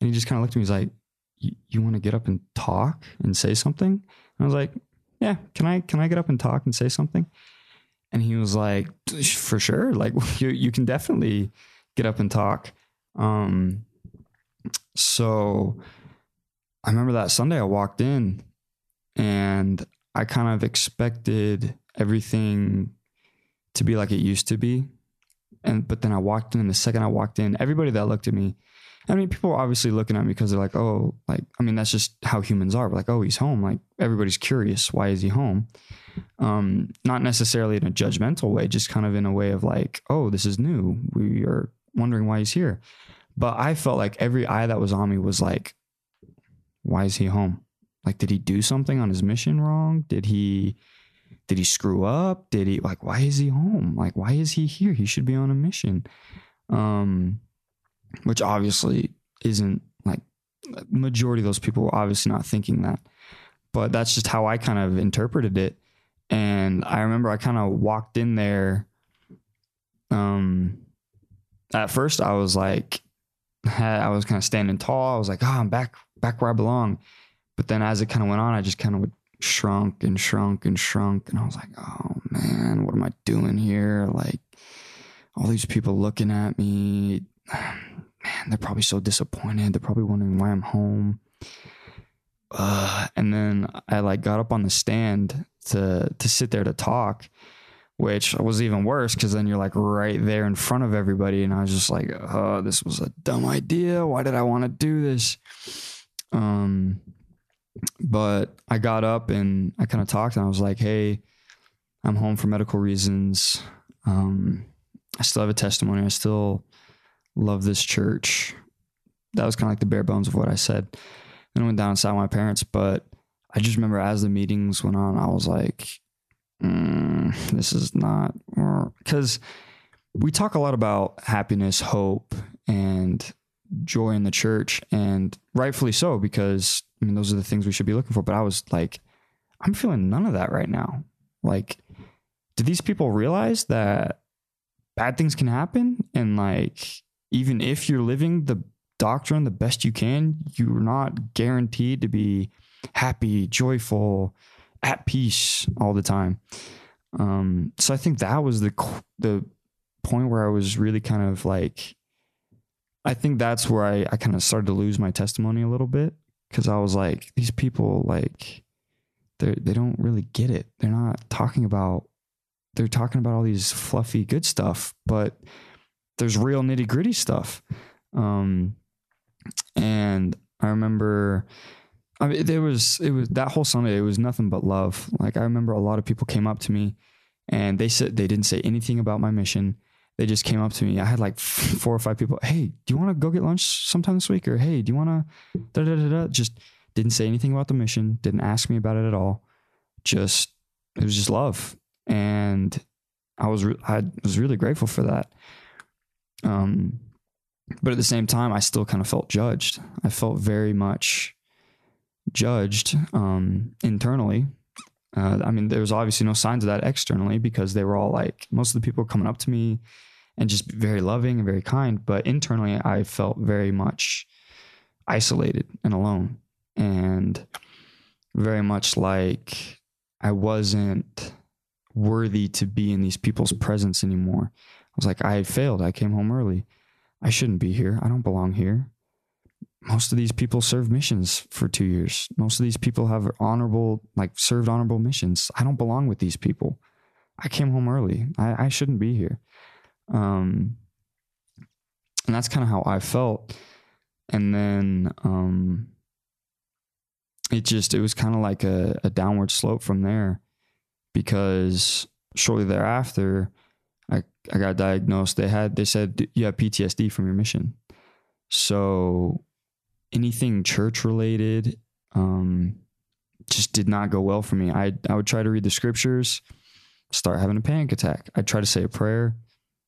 And he just kind of looked at me. He's like, "You, you want to get up and talk and say something?" And I was like, "Yeah, can I can I get up and talk and say something?" And he was like, for sure. Like (laughs) you, you can definitely get up and talk. Um, so I remember that Sunday I walked in and I kind of expected everything to be like it used to be. And, but then I walked in and the second I walked in, everybody that looked at me, I mean, people were obviously looking at me because they're like, oh, like, I mean, that's just how humans are. We're like, oh, he's home. Like everybody's curious. Why is he home? um, not necessarily in a judgmental way, just kind of in a way of like, oh, this is new. We are wondering why he's here. But I felt like every eye that was on me was like, why is he home? Like, did he do something on his mission wrong? Did he, did he screw up? Did he like, why is he home? Like, why is he here? He should be on a mission. Um, which obviously isn't like majority of those people were obviously not thinking that, but that's just how I kind of interpreted it and I remember I kind of walked in there. Um, at first I was like, (laughs) I was kind of standing tall. I was like, oh, I'm back, back where I belong. But then as it kind of went on, I just kind of shrunk and shrunk and shrunk, and I was like, oh man, what am I doing here? Like all these people looking at me, (sighs) man, they're probably so disappointed. They're probably wondering why I'm home. Uh, and then I like got up on the stand to to sit there to talk, which was even worse because then you're like right there in front of everybody, and I was just like, "Oh, this was a dumb idea. Why did I want to do this?" Um, but I got up and I kind of talked, and I was like, "Hey, I'm home for medical reasons. Um, I still have a testimony. I still love this church." That was kind of like the bare bones of what I said. Then I went down and with my parents, but I just remember as the meetings went on, I was like, mm, this is not because we talk a lot about happiness, hope, and joy in the church, and rightfully so, because I mean, those are the things we should be looking for. But I was like, I'm feeling none of that right now. Like, do these people realize that bad things can happen? And like, even if you're living the doctrine the best you can, you're not guaranteed to be happy, joyful, at peace all the time. Um, so I think that was the the point where I was really kind of like, I think that's where I, I kind of started to lose my testimony a little bit because I was like, these people like they they don't really get it. They're not talking about they're talking about all these fluffy good stuff, but there's real nitty gritty stuff. Um, and I remember I mean, there was it was that whole Sunday. It was nothing but love. Like I remember, a lot of people came up to me, and they said they didn't say anything about my mission. They just came up to me. I had like (laughs) four or five people. Hey, do you want to go get lunch sometime this week? Or hey, do you want to? Da da da da. Just didn't say anything about the mission. Didn't ask me about it at all. Just it was just love, and I was re- I was really grateful for that. Um, but at the same time, I still kind of felt judged. I felt very much judged um, internally. Uh, I mean, there was obviously no signs of that externally because they were all like, most of the people coming up to me and just very loving and very kind. But internally, I felt very much isolated and alone and very much like I wasn't worthy to be in these people's presence anymore. I was like, I failed. I came home early. I shouldn't be here. I don't belong here most of these people serve missions for two years. Most of these people have honorable, like served honorable missions. I don't belong with these people. I came home early. I, I shouldn't be here. Um, and that's kind of how I felt. And then, um, it just it was kind of like a, a downward slope from there because shortly thereafter I, I got diagnosed. They had they said you have PTSD from your mission. So anything church related um, just did not go well for me. I I would try to read the scriptures, start having a panic attack. I'd try to say a prayer,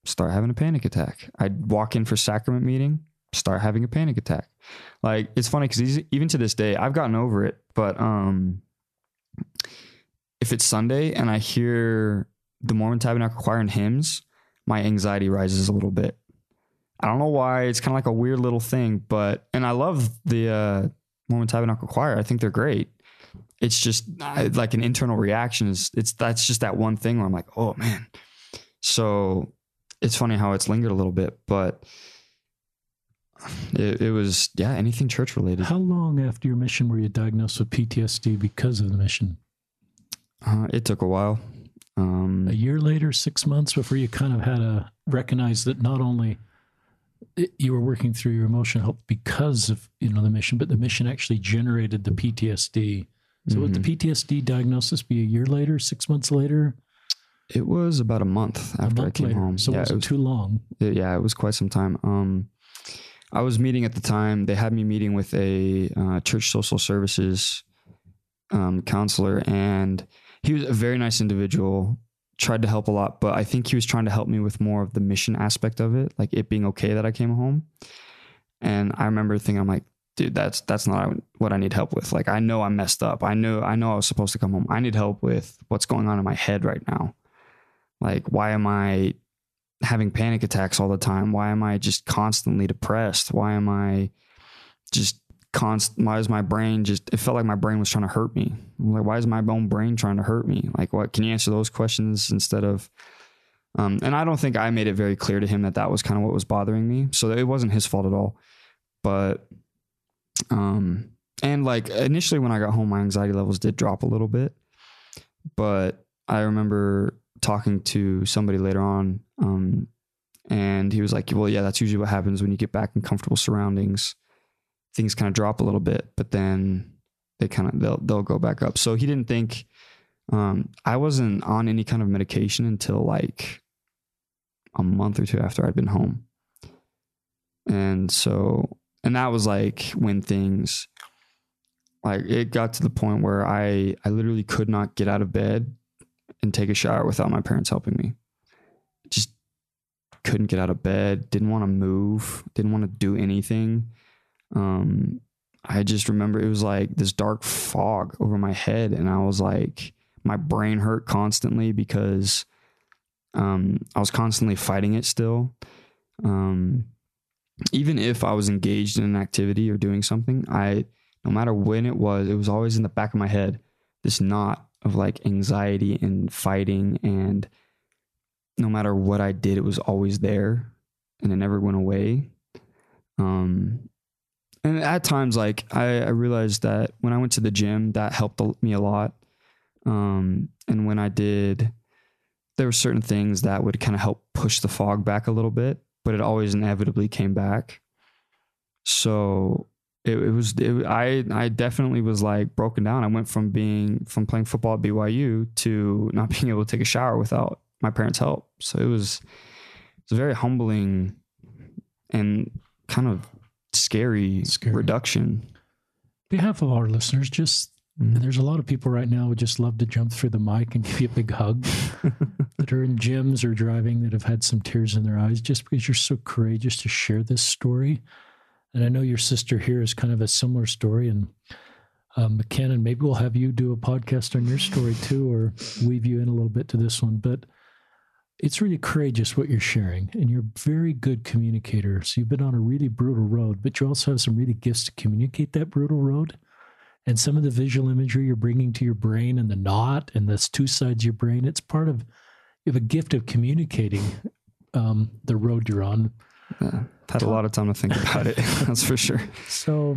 start having a panic attack. I'd walk in for sacrament meeting, start having a panic attack. Like it's funny because even to this day, I've gotten over it. But um, if it's Sunday and I hear the Mormon Tabernacle Choir and hymns, my anxiety rises a little bit. I don't know why. It's kind of like a weird little thing, but and I love the uh, Mormon Tabernacle Choir. I think they're great. It's just I, like an internal reaction. Is it's that's just that one thing where I'm like, oh man. So it's funny how it's lingered a little bit, but it, it was yeah anything church related. How long after your mission were you diagnosed with PTSD because of the mission? Uh, it took a while. Um, a year later, six months before you kind of had to recognize that not only you were working through your emotional health because of you know the mission, but the mission actually generated the PTSD. So mm-hmm. would the. PTSD diagnosis be a year later, six months later? It was about a month after a month I came later. home. So yeah, it wasn't it was, too long. It, yeah, it was quite some time. Um, I was meeting at the time. They had me meeting with a uh, church social services um, counselor, and he was a very nice individual tried to help a lot but i think he was trying to help me with more of the mission aspect of it like it being okay that i came home. And i remember thinking i'm like dude that's that's not what i need help with. Like i know i'm messed up. I know i know i was supposed to come home. I need help with what's going on in my head right now. Like why am i having panic attacks all the time? Why am i just constantly depressed? Why am i just constant why is my brain just it felt like my brain was trying to hurt me. Like why is my own brain trying to hurt me? Like what can you answer those questions instead of um, and i don't think i made it very clear to him that that was kind of what was bothering me. So it wasn't his fault at all. But um and like initially when i got home my anxiety levels did drop a little bit. But i remember talking to somebody later on um and he was like well yeah that's usually what happens when you get back in comfortable surroundings things kind of drop a little bit, but then they kind of they'll they'll go back up. So he didn't think um, I wasn't on any kind of medication until like a month or two after I'd been home. And so and that was like when things like it got to the point where I I literally could not get out of bed and take a shower without my parents helping me. Just couldn't get out of bed, didn't want to move, didn't want to do anything um, I just remember it was like this dark fog over my head, and I was like, my brain hurt constantly because um, I was constantly fighting it still. Um, even if I was engaged in an activity or doing something, I, no matter when it was, it was always in the back of my head, this knot of like anxiety and fighting. And no matter what I did, it was always there and it never went away. Um, and at times like I, I, realized that when i went to the gym that helped me a lot. Um, and when i did there were certain things that would kind of help push the fog back a little bit but it always inevitably came back. So it, it was it, i i definitely was like broken down. I went from being from playing football at byu to not (laughs) being able to take a shower without my parents help. So it was it was very humbling and kind of scary, scary. reduction. On behalf of our listeners, just mm-hmm. there's a lot of people right now who just love to jump through the mic and (laughs) give you a big hug (laughs) that are in gyms or driving that have had some tears in their eyes just because you're so courageous to share this story. And I know your sister here is kind of a similar story. And um, McKinnon, maybe we'll have you do a podcast on your story too, or weave you in a little bit to this one. But it's really courageous what you're sharing, and you're a very good communicator. So you've been on a really brutal road, but you also have some really gifts to communicate that brutal road. And some of the visual imagery you're bringing to your brain and the knot and the two sides of your brain, it's part of you have a gift of communicating um, the road you're on. Yeah, had a lot of time to think (laughs) about it. that's for sure. So,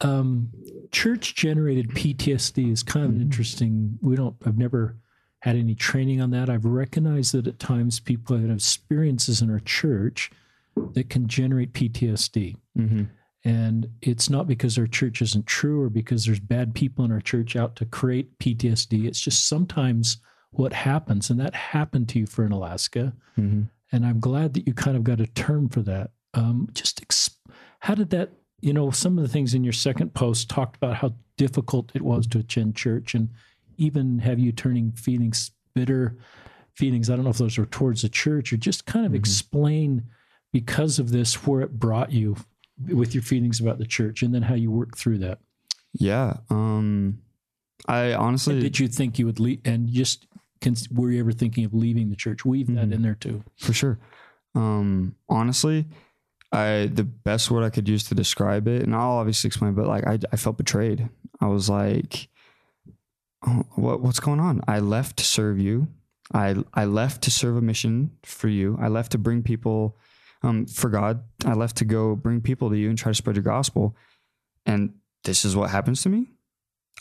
um, church generated PTSD is kind of an mm-hmm. interesting. We don't. I've never had any training on that. I've recognized that at times people have experiences in our church that can generate PTSD. Mm-hmm. And it's not because our church isn't true or because there's bad people in our church out to create PTSD. It's just sometimes what happens. And that happened to you for in Alaska. Mm-hmm. And I'm glad that you kind of got a term for that. Um, just ex- how did that, you know, some of the things in your second post talked about how difficult it was to attend church and even have you turning feelings bitter feelings. I don't know if those are towards the church or just kind of Mhm. explain because of this where it brought you with your feelings about the church and then how you work through that. Yeah. Um, I honestly Did you think you would leave and just were you ever thinking of leaving the church? Weave that Mhm. in there too. for sure. Um, honestly, I the best word I could use to describe it, and I'll obviously explain, but like I, I felt betrayed. I was like, what what's going on? I left to serve you. I I left to serve a mission for you. I left to bring people um, for God. I left to go bring people to you and try to spread your gospel. And this is what happens to me.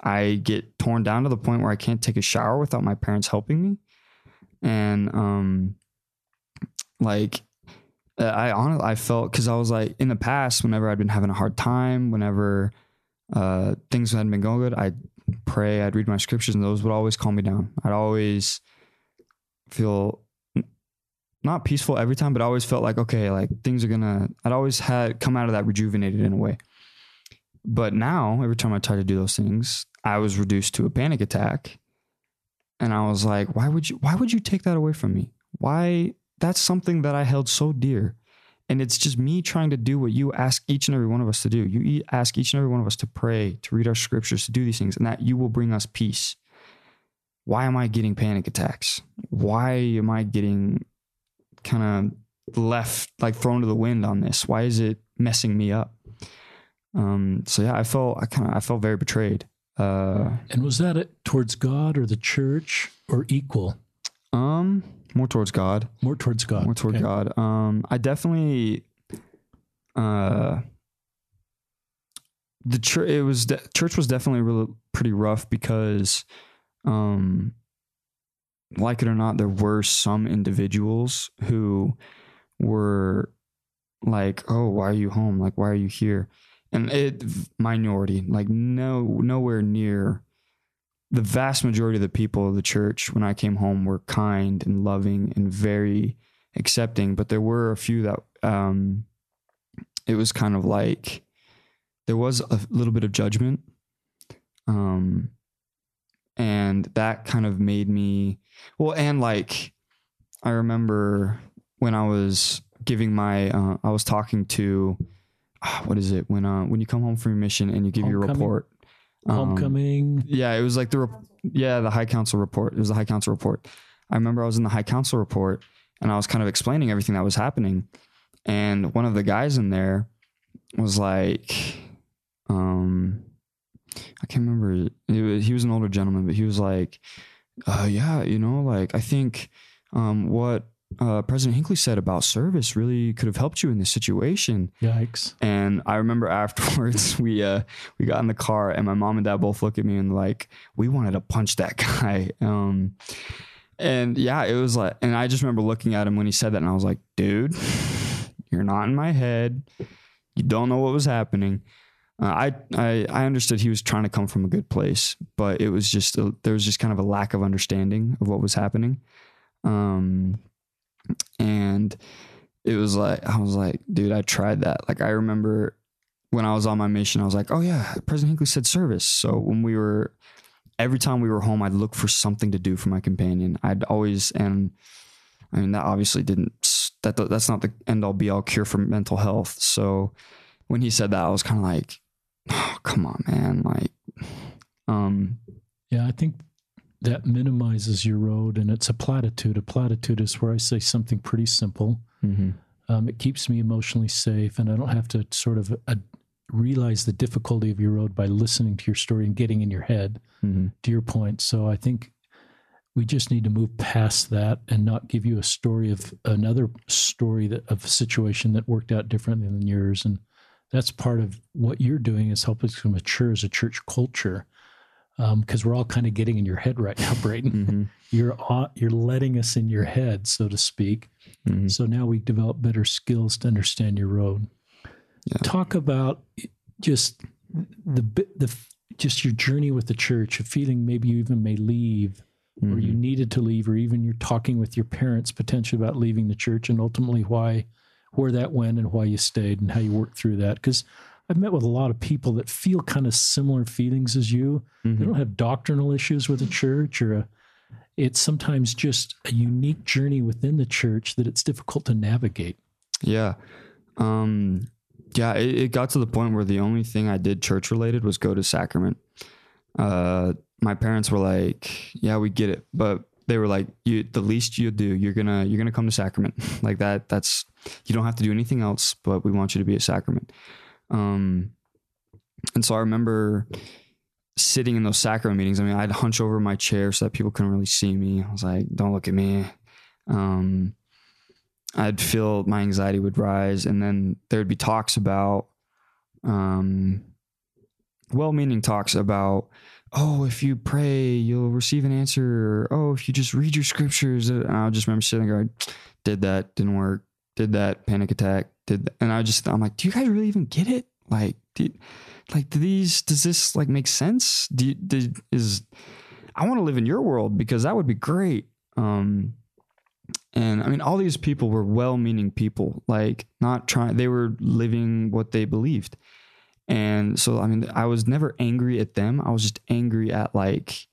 I get torn down to the point where I can't take a shower without my parents helping me. And um like uh, I honestly I felt because I was like in the past, whenever I'd been having a hard time, whenever uh, things hadn't been going good, I'd pray, I'd read my scriptures, and those would always calm me down. I'd always feel not peaceful every time, but I always felt like okay, like things are gonna. I'd always had come out of that rejuvenated in a way. But now, every time I try to do those things, I was reduced to a panic attack, and I was like, why would you? Why would you take that away from me? Why? That's something that I held so dear. And it's just me trying to do what you ask each and every one of us to do. You ask each and every one of us to pray, to read our scriptures, to do these things, and that you will bring us peace. Why am I getting panic attacks? Why am I getting kind of left, like thrown to the wind on this? Why is it messing me up? Um, so yeah, I felt I kind of I felt very betrayed. Uh, And was that it towards God or the church or equal? um, more towards God. More towards God. more toward Okay. God. Um, I definitely, uh, the church. It was de- church was definitely really pretty rough because, um, like it or not, there were some individuals who were like, "Oh, why are you home? Like, why are you here?" And it minority, like no, nowhere near the vast majority of the people of the church when I came home were kind and loving and very accepting, but there were a few that um, it was kind of like there was a little bit of judgment, um, and that kind of made me well, and like I remember when I was giving my, uh, I was talking to. ah, What is it when uh when you come home from your mission and you give your Homecoming? Um, yeah, it was like the rep- yeah the High Council report. It was the High Council report. I remember I was in the High Council report and I was kind of explaining everything that was happening, and one of the guys in there was like, um, I can't remember. Was, he was an older gentleman, but he was like, uh, yeah, you know, like I think um, what uh, President Hinckley said about service really could have helped you in this situation. Yikes. And I remember (laughs) afterwards we uh we got in the car and my mom and dad both looked at me and like we wanted to punch that (laughs) guy. Um and yeah, it was like and I just remember looking at him when he said that and I was like, dude, (laughs) you're not in my head. You don't know what was happening. Uh, I, I I understood he was trying to come from a good place, but it was just a, there was just kind of a lack of understanding of what was happening. Um and it was like I was like, dude, I tried that. Like I remember when I was on my mission, I was like, oh yeah, President Hinckley said service. So when we were every time we were home, I'd look for something to do for my companion. I'd always and I mean that obviously didn't that that's not the end all be all cure for mental health. So when he said that, I was kind of like, oh, come on, man, like (sighs) um Yeah, I think that minimizes your road and it's a platitude. A platitude is where I say something pretty simple. mhm, Um, it keeps me emotionally safe and I don't have to sort of uh, realize the difficulty of your road by listening to your story and getting in your head, mhm, to your point. So I think we just need to move past that and not give you a story of another story that of a situation that worked out differently than yours. And that's part of what you're doing is helping us to mature as a church culture. Because we're all kind of getting in your head right now, (laughs) Braden. mhm, You're you're letting us in your head, so to speak. mhm. So now we develop better skills to understand your road. Yeah. Talk about just the bit- the just your journey with the church, a feeling maybe you even may leave, or you Mhm. needed to leave, or even you're talking with your parents potentially about leaving the church, and ultimately why, where that went, and why you stayed, and how you worked through that. Because I've met with a lot of people that feel kind of similar feelings as you. They Mhm. don't have doctrinal issues with the church, or a, it's sometimes just a unique journey within the church that it's difficult to navigate. Yeah. Um, yeah, it, it got to the point where the only thing I did church related was go to sacrament. Uh, my parents were like, yeah, we get it. But they were like, you, the least you do, you're gonna, you're gonna come to sacrament (laughs) like that. That's, you don't have to do anything else, but we want you to be at sacrament. Um, and so I remember sitting in those sacrament meetings. I mean, I'd hunch over my chair so that people couldn't really see me. I was like, don't look at me. Um, I'd feel my anxiety would rise, and then there'd be talks about, um, well-meaning talks about, oh, if you pray, you'll receive an answer. Or, oh, if you just read your scriptures, and I just remember sitting there, going, did that, didn't work, did that, panic attack, did, that. and I just, I'm like, do you guys really even get it? Like, do, like, do these, does this like make sense? Do you, did, is, I want to live in your world because that would be great. Um, and I mean, all these people were well meaning people, like not trying, they were living what they believed. And so, I mean, I was never angry at them. I was just angry at like,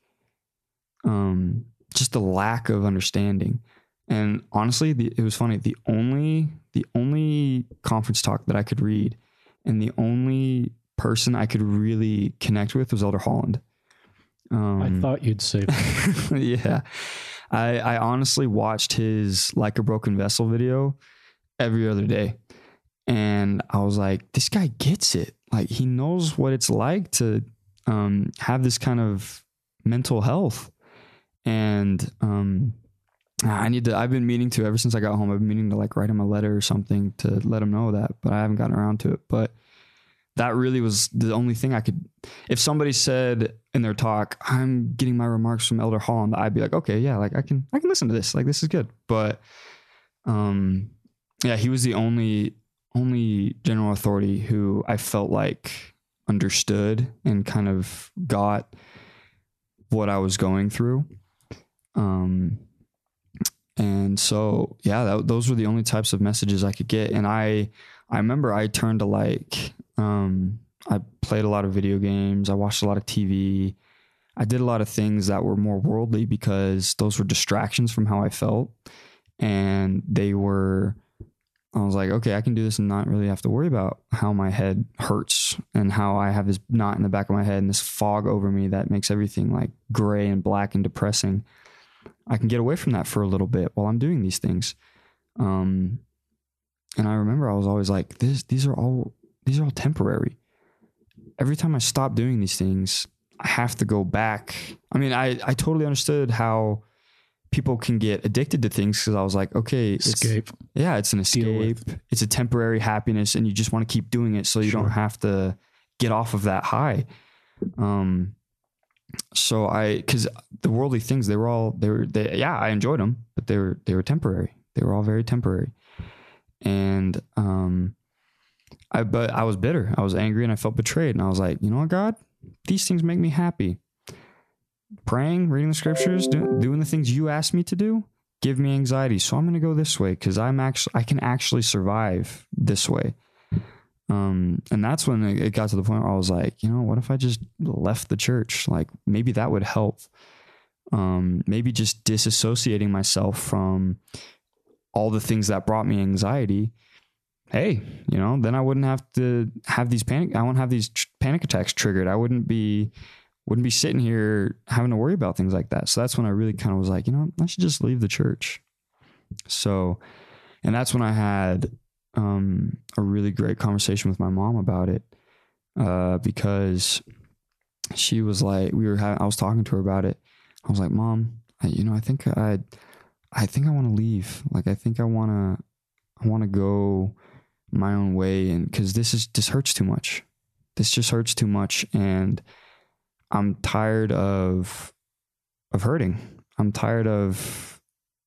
um, just the lack of understanding. And honestly, the, it was funny. The only, the only conference talk that I could read and the only person I could really connect with was Elder Holland. Um, I thought you'd say (laughs) yeah. I, I honestly watched his Like a Broken Vessel video every other day. And I was like, this guy gets it. Like, he knows what it's like to um, have this kind of mental health. And um, I need to, I've been meaning to ever since I got home. I've been meaning to like write him a letter or something to let him know that, but I haven't gotten around to it. But that really was the only thing I could. If somebody said in their talk, "I'm getting my remarks from Elder Holland," I'd be like, "Okay, yeah, like I can, I can listen to this. Like this is good." But, um, yeah, he was the only, only general authority who I felt like understood and kind of got what I was going through. Um, and so yeah, that, those were the only types of messages I could get, and I, I remember I turned to like um, I played a lot of video games. I watched a lot of TV. I did a lot of things that were more worldly because those were distractions from how I felt. And they were, I was like, okay, I can do this and not really have to worry about how my head hurts and how I have this knot in the back of my head and this fog over me that makes everything like gray and black and depressing. I can get away from that for a little bit while I'm doing these things. Um, and I remember I was always like, this, these are all these are all temporary. Every time I stop doing these things, I have to go back. I mean, I, I totally understood how people can get addicted to things because I was like, okay, it's, Escape. yeah, it's an escape. It's a temporary happiness, and you just want to keep doing it so you Sure. don't have to get off of that high. Um, so I, because the worldly things, they were all they were, they yeah, I enjoyed them, but they were they were temporary. They were all very temporary, and um, I but I was bitter. I was angry, and I felt betrayed. And I was like, you know what, God, these things make me happy. Praying, reading the scriptures, do, doing the things you asked me to do, give me anxiety. So I'm going to go this way because I'm actually I can actually survive this way. Um, and that's when it got to the point where I was like, you know, what if I just left the church? Like maybe that would help. Um, maybe just disassociating myself from all the things that brought me anxiety. Hey, you know, then I wouldn't have to have these panic. I won't have these tr- panic attacks triggered. I wouldn't be wouldn't be sitting here having to worry about things like that. So that's when I really kind of was like, you know, I should just leave the church. So, and that's when I had um, a really great conversation with my mom about it uh, because she was like, we were having, I was talking to her about it. I was like, Mom, I, you know, I think I, I think I want to leave. Like, I think I want to, I want to go my own way, and because this is this hurts too much. This just hurts too much, and I'm tired of, of hurting. I'm tired of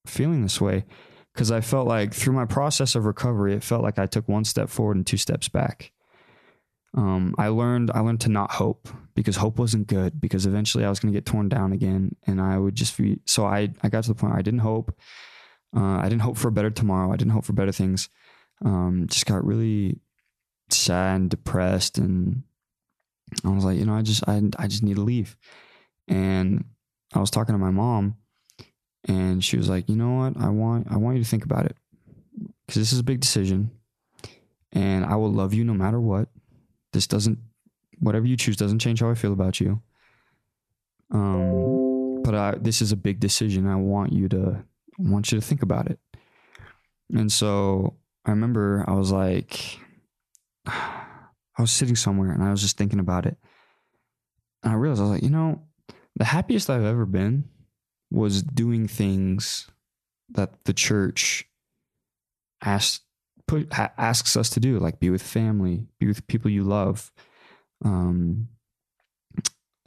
feeling this way because I felt like through my process of recovery, it felt like I took one step forward and two steps back. Um, I learned I learned to not hope because hope wasn't good because eventually I was going to get torn down again and I would just be so I I got to the point I didn't hope. Uh, I didn't hope for a better tomorrow. I didn't hope for better things. Um, just got really sad and depressed and I was like you know I just I I just need to leave. And I was talking to my mom and she was like you know what I want I want you to think about it because this is a big decision and I will love you no matter what this doesn't whatever you choose doesn't change how I feel about you. Um, but I, this is a big decision. I want you to I want you to think about it. And so I remember I was like, (sighs) I was sitting somewhere and I was just thinking about it. And I realized I was like, you know, the happiest I've ever been was doing things that the church asked put asks us to do, like be with family, be with people you love, um,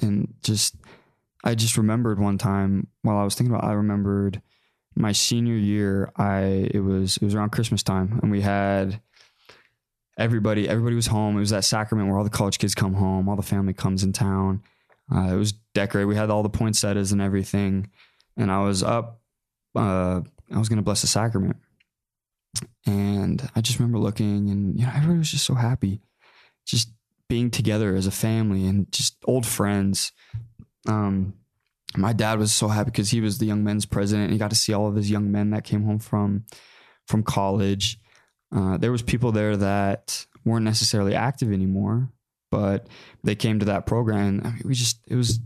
and just I just remembered one time while I was thinking about. I remembered my senior year. I it was it was around Christmas time, and we had everybody everybody was home. It was that sacrament where all the college kids come home, all the family comes in town. Uh, it was decorated. We had all the poinsettias and everything, and I was up. Uh, I was going to bless the sacrament, and I just remember looking and, you know, everybody was just so happy, just being together as a family and just old friends. Um, my dad was so happy because he was the young men's president and he got to see all of his young men that came home from, from college. Uh, there was people there that weren't necessarily active anymore, but they came to that program. I mean, we just, it was,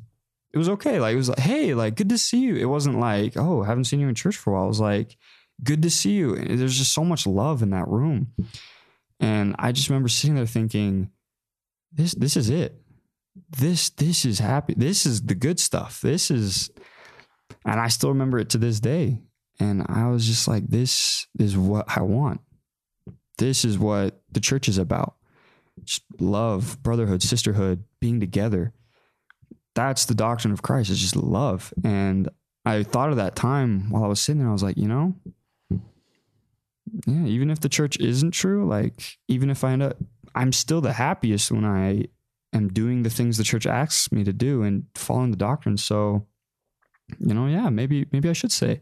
it was okay. Like, it was like, Hey, like, good to see you. It wasn't like, Oh, I haven't seen you in church for a while. It was like, good to see you. And there's just so much love in that room. And I just remember sitting there thinking, this this is it. This this is happy. This is the good stuff. This is and I still remember it to this day. And I was just like, this is what I want. This is what the church is about. Just love, brotherhood, sisterhood, being together. That's the doctrine of Christ, It's just love. And I thought of that time while I was sitting there. I was like, you know, yeah, even if the church isn't true, like even if I end up, I'm still the happiest when I am doing the things the church asks me to do and following the doctrine. So, you know, yeah, maybe maybe I should say.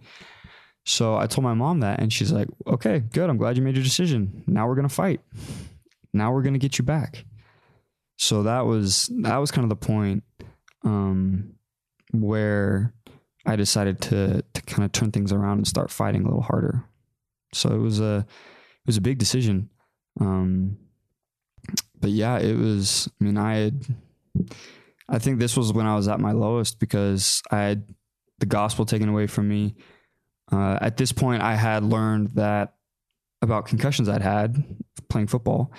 So I told my mom that, and she's like, "Okay, good. I'm glad you made your decision. Now we're gonna fight. Now we're gonna get you back." So that was that was kind of the point um, where I decided to to kind of turn things around and start fighting a little harder. So it was a it was a big decision. Um, but yeah, it was. I mean, I had. I think this was when I was at my lowest because I had the gospel taken away from me. Uh, at this point, I had learned that about concussions I'd had playing football,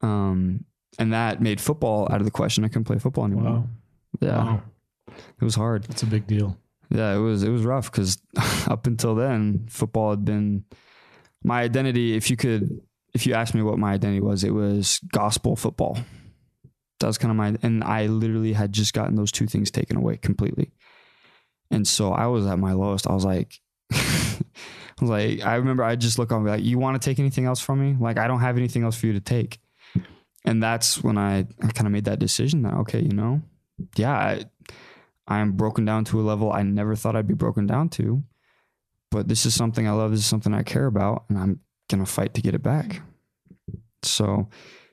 um, and that made football out of the question. I couldn't play football anymore. Wow. Yeah, Wow. it was hard. It's a big deal. Yeah, it was it was rough because (laughs) up until then, football had been my identity. If you could, if you asked me what my identity was, it was gospel football. That was kind of my, and I literally had just gotten those two things taken away completely. And so I was at my lowest. I was like, I was (laughs) like, I remember I just look on like, you want to take anything else from me? Like, I don't have anything else for you to take. And that's when I, I kind of made that decision that, okay, you know, yeah, I, I am broken down to a level I never thought I'd be broken down to. But this is something I love. This is something I care about, and I'm gonna fight to get it back. So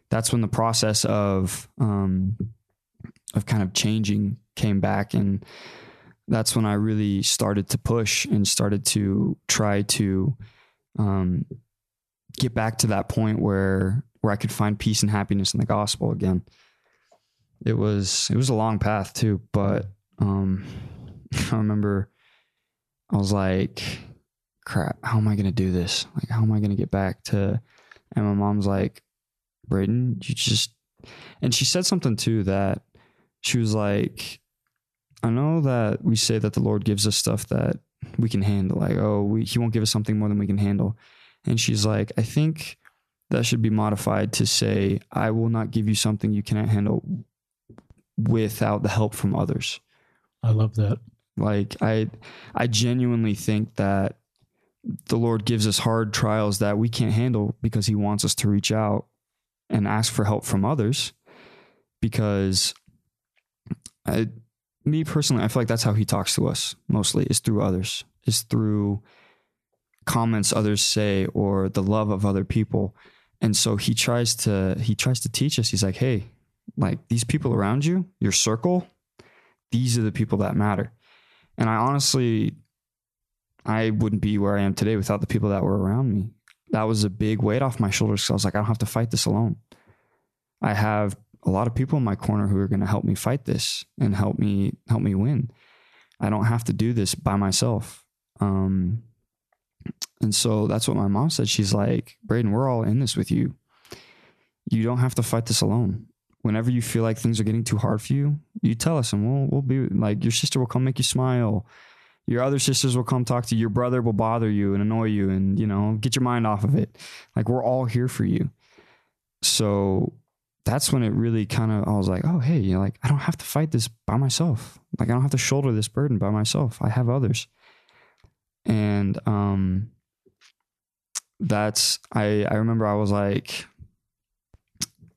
that's when the process of um, of kind of changing came back, and that's when I really started to push and started to try to um, get back to that point where where I could find peace and happiness in the gospel again. It was it was a long path too, but um, (laughs) I remember I was like, crap, how am I going to do this? Like, how am I going to get back to, and my mom's like, Braden, you just, and she said something too that she was like, I know that we say that the Lord gives us stuff that we can handle. Like, oh, we, he won't give us something more than we can handle. And she's like, I think that should be modified to say, I will not give you something you cannot handle without the help from others. I love that. Like I I genuinely think that the Lord gives us hard trials that we can't handle because He wants us to reach out and ask for help from others. Because I, me personally, I feel like that's how He talks to us mostly is through others, is through comments others say or the love of other people. And so He tries to He tries to teach us. He's like, hey, like these people around you, your circle, these are the people that matter. And I honestly I wouldn't be where I am today without the people that were around me. That was a big weight off my shoulders because I was like, I don't have to fight this alone. I have a lot of people in my corner who are going to help me fight this and help me help me win. I don't have to do this by myself. Um, and so that's what my mom said. She's like, Braden, we're all in this with you. You don't have to fight this alone. Whenever you feel like things are getting too hard for you, you tell us and we'll we'll be like your sister will come make you smile your other sisters will come talk to you. Your brother will bother you and annoy you and, you know, get your mind off of it. Like we're all here for you. So that's when it really kind of, I was like, oh, hey, you know, like I don't have to fight this by myself. Like I don't have to shoulder this burden by myself. I have others. And, um, that's, I, I remember I was like,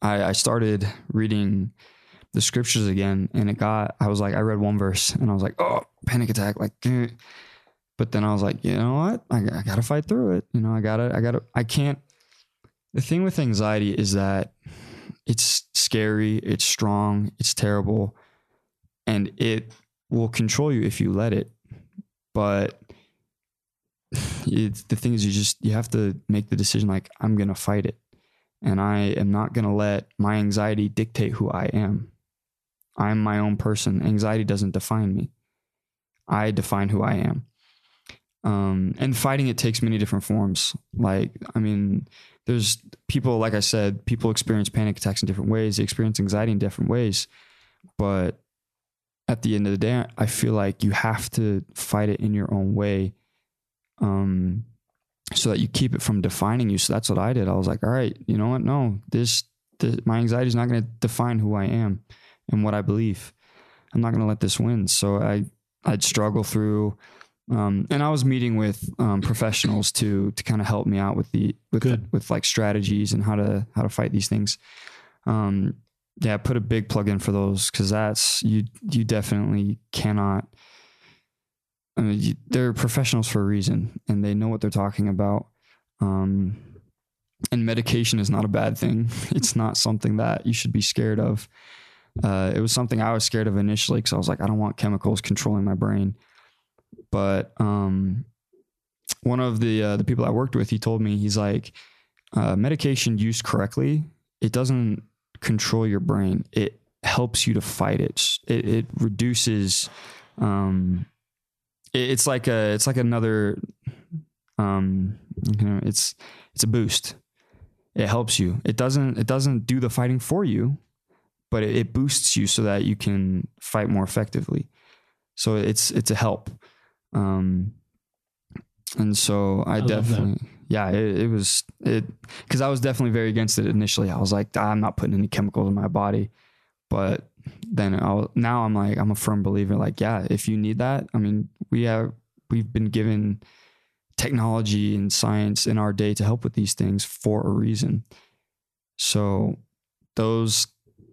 I, I started reading the scriptures again and it got i was like i read one verse and i was like oh panic attack like eh. but then i was like you know what? I, I gotta fight through it you know i gotta i gotta i can't. The thing with anxiety is that it's scary it's strong it's terrible and it will control you if you let it. But (sighs) the thing is you just you have to make the decision like i'm gonna fight it and i am not gonna let my anxiety dictate who i am I'm my own person. Anxiety doesn't define me. I define who I am. Um, and fighting it takes many different forms. Like, I mean, there's people, like I said, people experience panic attacks in different ways. They experience anxiety in different ways. But at the end of the day, I feel like you have to fight it in your own way. Um, so that you keep it from defining you. So that's what I did. I was like, all right, you know what? No, this, this my anxiety is not going to define who I am and what I believe. I'm not going to let this win. So I I'd struggle through, um, and I was meeting with um, professionals to to kind of help me out with the with the, with like strategies and how to how to fight these things. Um, yeah, put a big plug in for those because that's you you definitely cannot. They're professionals for a reason, and they know what they're talking about. Um, and medication is not a bad thing. (laughs) It's not something that you should be scared of. Uh, it was something I was scared of initially because I was like, I don't want chemicals controlling my brain. But um, one of the uh, the people I worked with, he told me he's like, uh, medication used correctly, it doesn't control your brain. It helps you to fight it. It, it reduces. Um, it's like a it's like another. Um, you know, it's it's a boost. It helps you. It doesn't it doesn't do the fighting for you but it, it boosts you so that you can fight more effectively. So it's it's a help. Um, and so I, I definitely, yeah, it, it, was it because I was definitely very against it initially. I was like, I'm not putting any chemicals in my body, but then I now I'm like, I'm a firm believer. Like, yeah, if you need that, I mean, we have we've been given technology and science in our day to help with these things for a reason. So those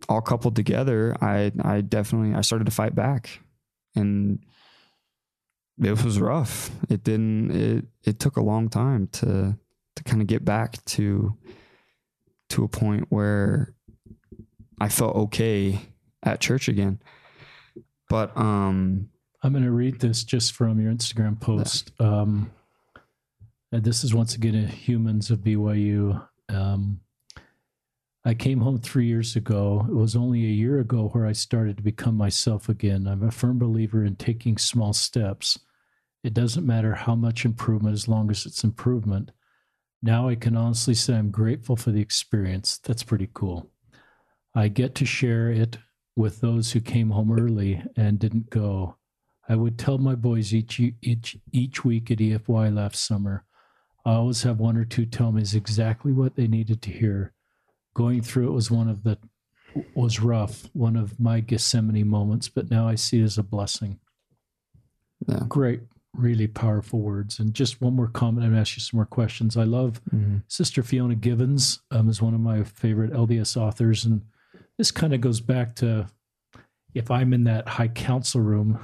all coupled together, I I definitely I started to fight back, and it was rough. It didn't. It it took a long time to to kind of get back to to a point where I felt okay at church again. But um, I'm going to read this just from your Instagram post. Um, and this is once again a Humans of BYU. Um, I came home three years ago. It was only a year ago where I started to become myself again. I'm a firm believer in taking small steps. It doesn't matter how much improvement as long as it's improvement. Now I can honestly say I'm grateful for the experience. That's pretty cool. I get to share it with those who came home early and didn't go. I would tell my boys each each each week at EFY last summer. I always have one or two tell me is exactly what they needed to hear going through it was one of the was rough, one of my Gethsemane moments, but now I see it as a blessing. Yeah. Great, really powerful words. And just one more comment, and ask you some more questions. I love mm-hmm. Sister Fiona Givens um, is one of my favorite LDS authors, and this kind of goes back to if I'm in that high council room.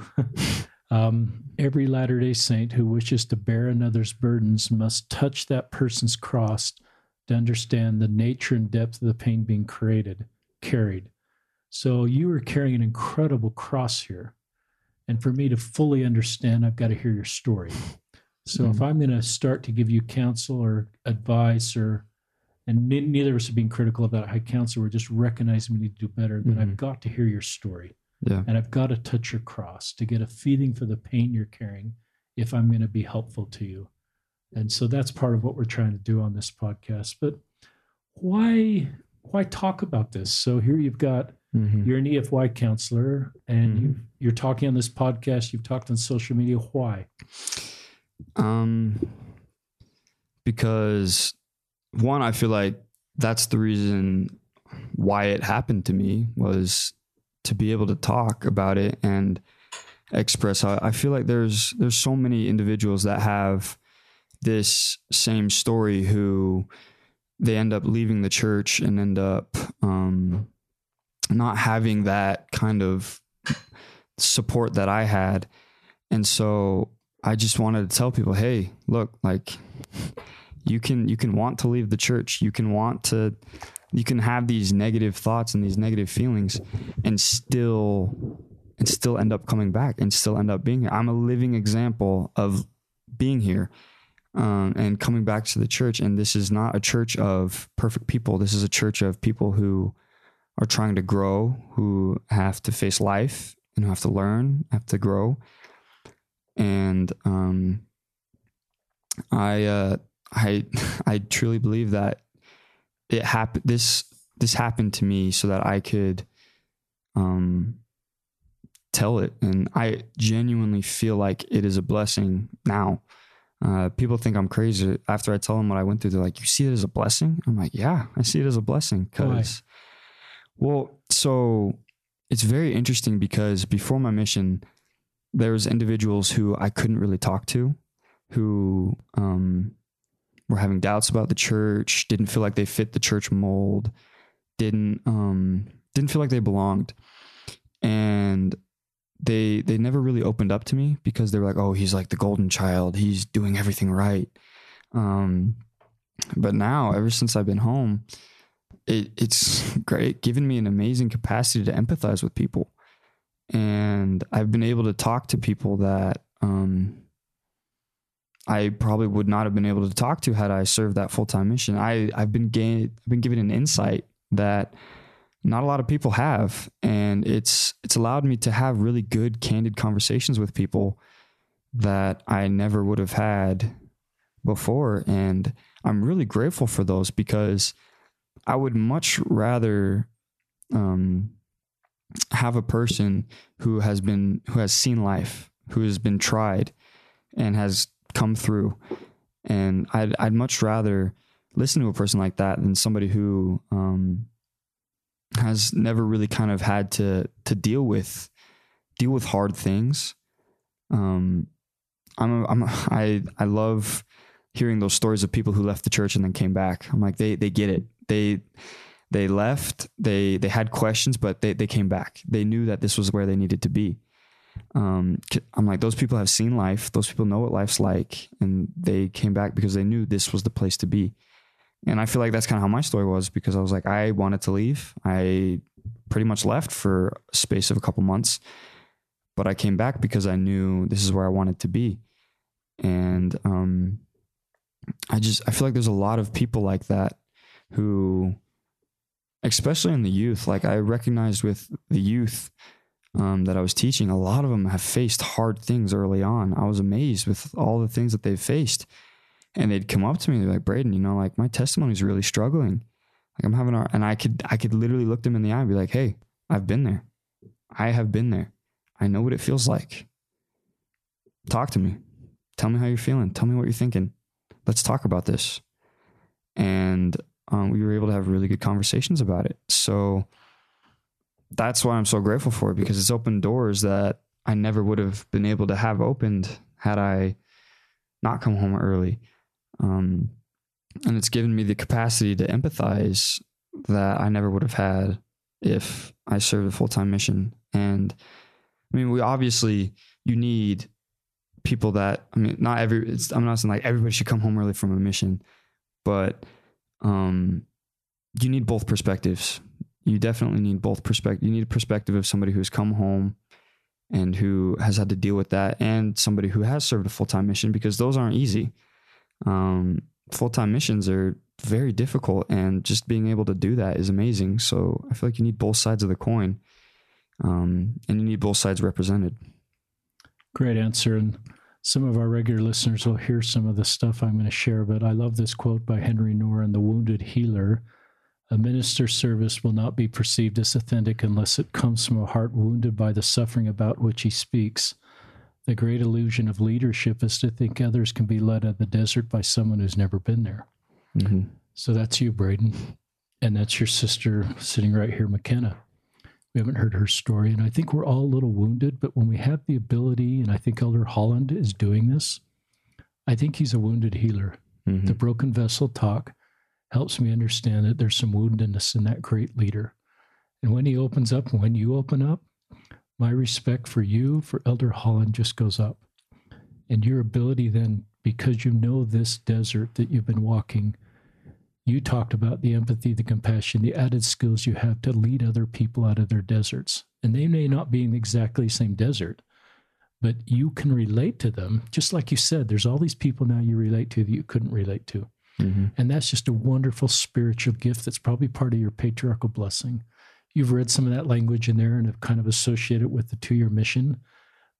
(laughs) um, every Latter Day Saint who wishes to bear another's burdens must touch that person's cross to understand the nature and depth of the pain being created, carried. So you are carrying an incredible cross here. And for me to fully understand, I've got to hear your story. So mm-hmm. if I'm going to start to give you counsel or advice or and neither of us are being critical about a high council, we're just recognizing we need to do better, then mm-hmm. I've got to hear your story. Yeah. And I've got to touch your cross to get a feeling for the pain you're carrying if I'm going to be helpful to you. And so that's part of what we're trying to do on this podcast. But why why talk about this? So here you've got mm-hmm. you're an EFY counselor and mm-hmm. you you're talking on this podcast, you've talked on social media. Why? Um because one, I feel like that's the reason why it happened to me was to be able to talk about it and express how I feel like there's there's so many individuals that have this same story who they end up leaving the church and end up um, not having that kind of support that I had. And so I just wanted to tell people, hey, look, like you can you can want to leave the church. You can want to you can have these negative thoughts and these negative feelings and still and still end up coming back and still end up being here. I'm a living example of being here um, and coming back to the church. And this is not a church of perfect people. This is a church of people who are trying to grow, who have to face life and who have to learn, have to grow. And um, I, uh, I, (laughs) I truly believe that it happened. This this happened to me so that I could, um, tell it, and I genuinely feel like it is a blessing now uh, people think I'm crazy after I tell them what I went through. They're like, "You see it as a blessing?" I'm like, "Yeah, I see it as a blessing." Because, well, so it's very interesting because before my mission, there was individuals who I couldn't really talk to, who um, were having doubts about the church, didn't feel like they fit the church mold, didn't um, didn't feel like they belonged, and they they never really opened up to me because they were like, oh, he's like the golden child. He's doing everything right. Um, but now, ever since I've been home, it, it's (laughs) great, given me an amazing capacity to empathize with people, and I've been able to talk to people that um, I probably would not have been able to talk to had I served that full time mission. I I've been gain, I've been given an insight that not a lot of people have and it's it's allowed me to have really good candid conversations with people that I never would have had before and I'm really grateful for those because I would much rather um, have a person who has been who has seen life, who has been tried and has come through and I'd I'd much rather listen to a person like that than somebody who um, has never really kind of had to to deal with deal with hard things. Um, I'm a, I'm a, (laughs) I I love hearing those stories of people who left the church and then came back. I'm like they they get it. They they left. They they had questions, but they they came back. They knew that this was where they needed to be. Um, I'm like those people have seen life. Those people know what life's like, and they came back because they knew this was the place to be. And I feel like that's kind of how my story was because I was like, I wanted to leave. I pretty much left for a space of a couple months, but I came back because I knew this is where I wanted to be. And um, I just, I feel like there's a lot of people like that who, especially in the youth, like I recognized with the youth um, that I was teaching, a lot of them have faced hard things early on. I was amazed with all the things that they've faced and they'd come up to me, they're like, Braden, you know, like my testimony is really struggling. Like I'm having a, and I could, I could literally look them in the eye and be like, Hey, I've been there. I have been there. I know what it feels like. Talk to me. Tell me how you're feeling. Tell me what you're thinking. Let's talk about this. And um, we were able to have really good conversations about it. So that's why I'm so grateful for it because it's opened doors that I never would have been able to have opened had I not come home early. Um, and it's given me the capacity to empathize that I never would have had if I served a full time mission. And I mean, we obviously you need people that I mean, not every. I'm not saying like everybody should come home early from a mission, but um, you need both perspectives. You definitely need both perspective. You need a perspective of somebody who's come home and who has had to deal with that, and somebody who has served a full time mission because those aren't easy. Um, full time missions are very difficult, and just being able to do that is amazing. So I feel like you need both sides of the coin, um, and you need both sides represented. Great answer. And some of our regular listeners will hear some of the stuff I'm going to share, but I love this quote by Henry in The Wounded Healer. A minister's service will not be perceived as authentic unless it comes from a heart wounded by the suffering about which he speaks. The great illusion of leadership is to think others can be led out of the desert by someone who's never been there. Mm-hmm. So that's you, Braden. And that's your sister sitting right here, McKenna. We haven't heard her story. And I think we're all a little wounded, but when we have the ability, and I think Elder Holland is doing this, I think he's a wounded healer. Mm-hmm. The broken vessel talk helps me understand that there's some woundedness in that great leader. And when he opens up, when you open up, my respect for you, for Elder Holland, just goes up. And your ability then, because you know this desert that you've been walking, you talked about the empathy, the compassion, the added skills you have to lead other people out of their deserts. And they may not be in exactly the same desert, but you can relate to them. Just like you said, there's all these people now you relate to that you couldn't relate to. Mm-hmm. And that's just a wonderful spiritual gift that's probably part of your patriarchal blessing. You've read some of that language in there and have kind of associated it with the two year mission.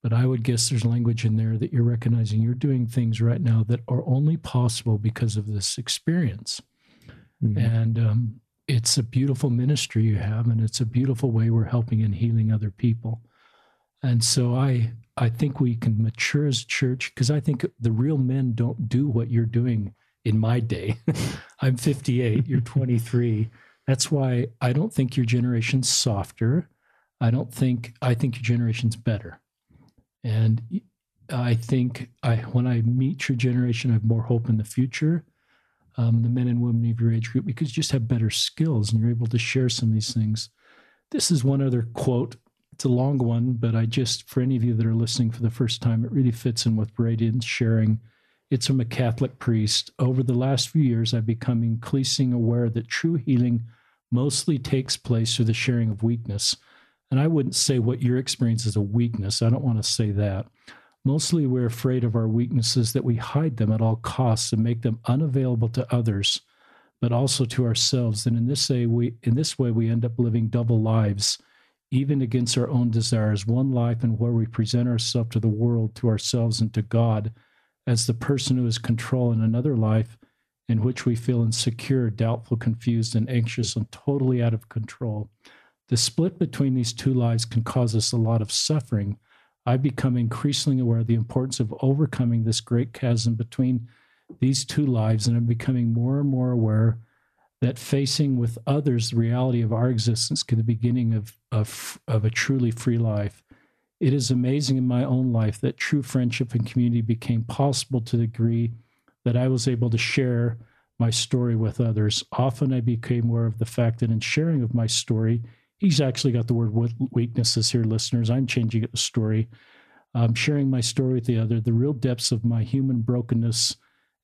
But I would guess there's language in there that you're recognizing you're doing things right now that are only possible because of this experience. Mm-hmm. And um, it's a beautiful ministry you have, and it's a beautiful way we're helping and healing other people. And so I I think we can mature as a church because I think the real men don't do what you're doing in my day. (laughs) I'm 58, you're 23. That's why I don't think your generation's softer. I don't think I think your generation's better. And I think I when I meet your generation, I have more hope in the future um, the men and women of your age group because you just have better skills and you're able to share some of these things. This is one other quote. It's a long one, but I just, for any of you that are listening for the first time, it really fits in with Braden's sharing. It's from a Catholic priest. Over the last few years, I've become increasingly aware that true healing mostly takes place through the sharing of weakness. And I wouldn't say what your experience is a weakness. I don't want to say that. Mostly we're afraid of our weaknesses that we hide them at all costs and make them unavailable to others, but also to ourselves. And in this way, we in this way we end up living double lives, even against our own desires. One life in where we present ourselves to the world, to ourselves, and to God as the person who is control, and another life in which we feel insecure, doubtful, confused, and anxious, and totally out of control. The split between these two lives can cause us a lot of suffering I've become increasingly aware of the importance of overcoming this great chasm between these two lives, and I'm becoming more and more aware that facing with others the reality of our existence can be the beginning of, of, of a truly free life. It is amazing in my own life that true friendship and community became possible to the degree that I was able to share my story with others. Often I became aware of the fact that in sharing of my story, he's actually got the word weaknesses here, listeners. I'm changing the story. I'm sharing my story with the other. The real depths of my human brokenness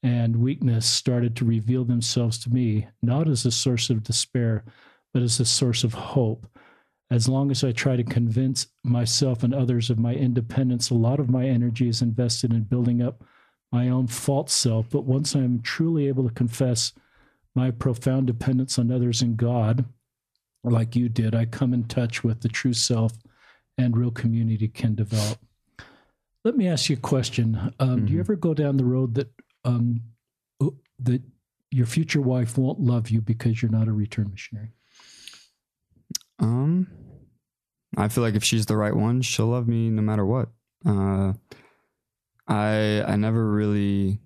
and weakness started to reveal themselves to me, not as a source of despair, but as a source of hope. As long as I try to convince myself and others of my independence, a lot of my energy is invested in building up my own false self. But once I'm truly able to confess my profound dependence on others and God, like you did, I come in touch with the true self and real community can develop. Let me ask you a question. Um, mm-hmm. Do you mm-hmm. ever go down the road that um, that your future wife won't love you because you're not a return missionary? Um, I feel like if she's the right one, she'll love me no matter what. Uh, I I never really.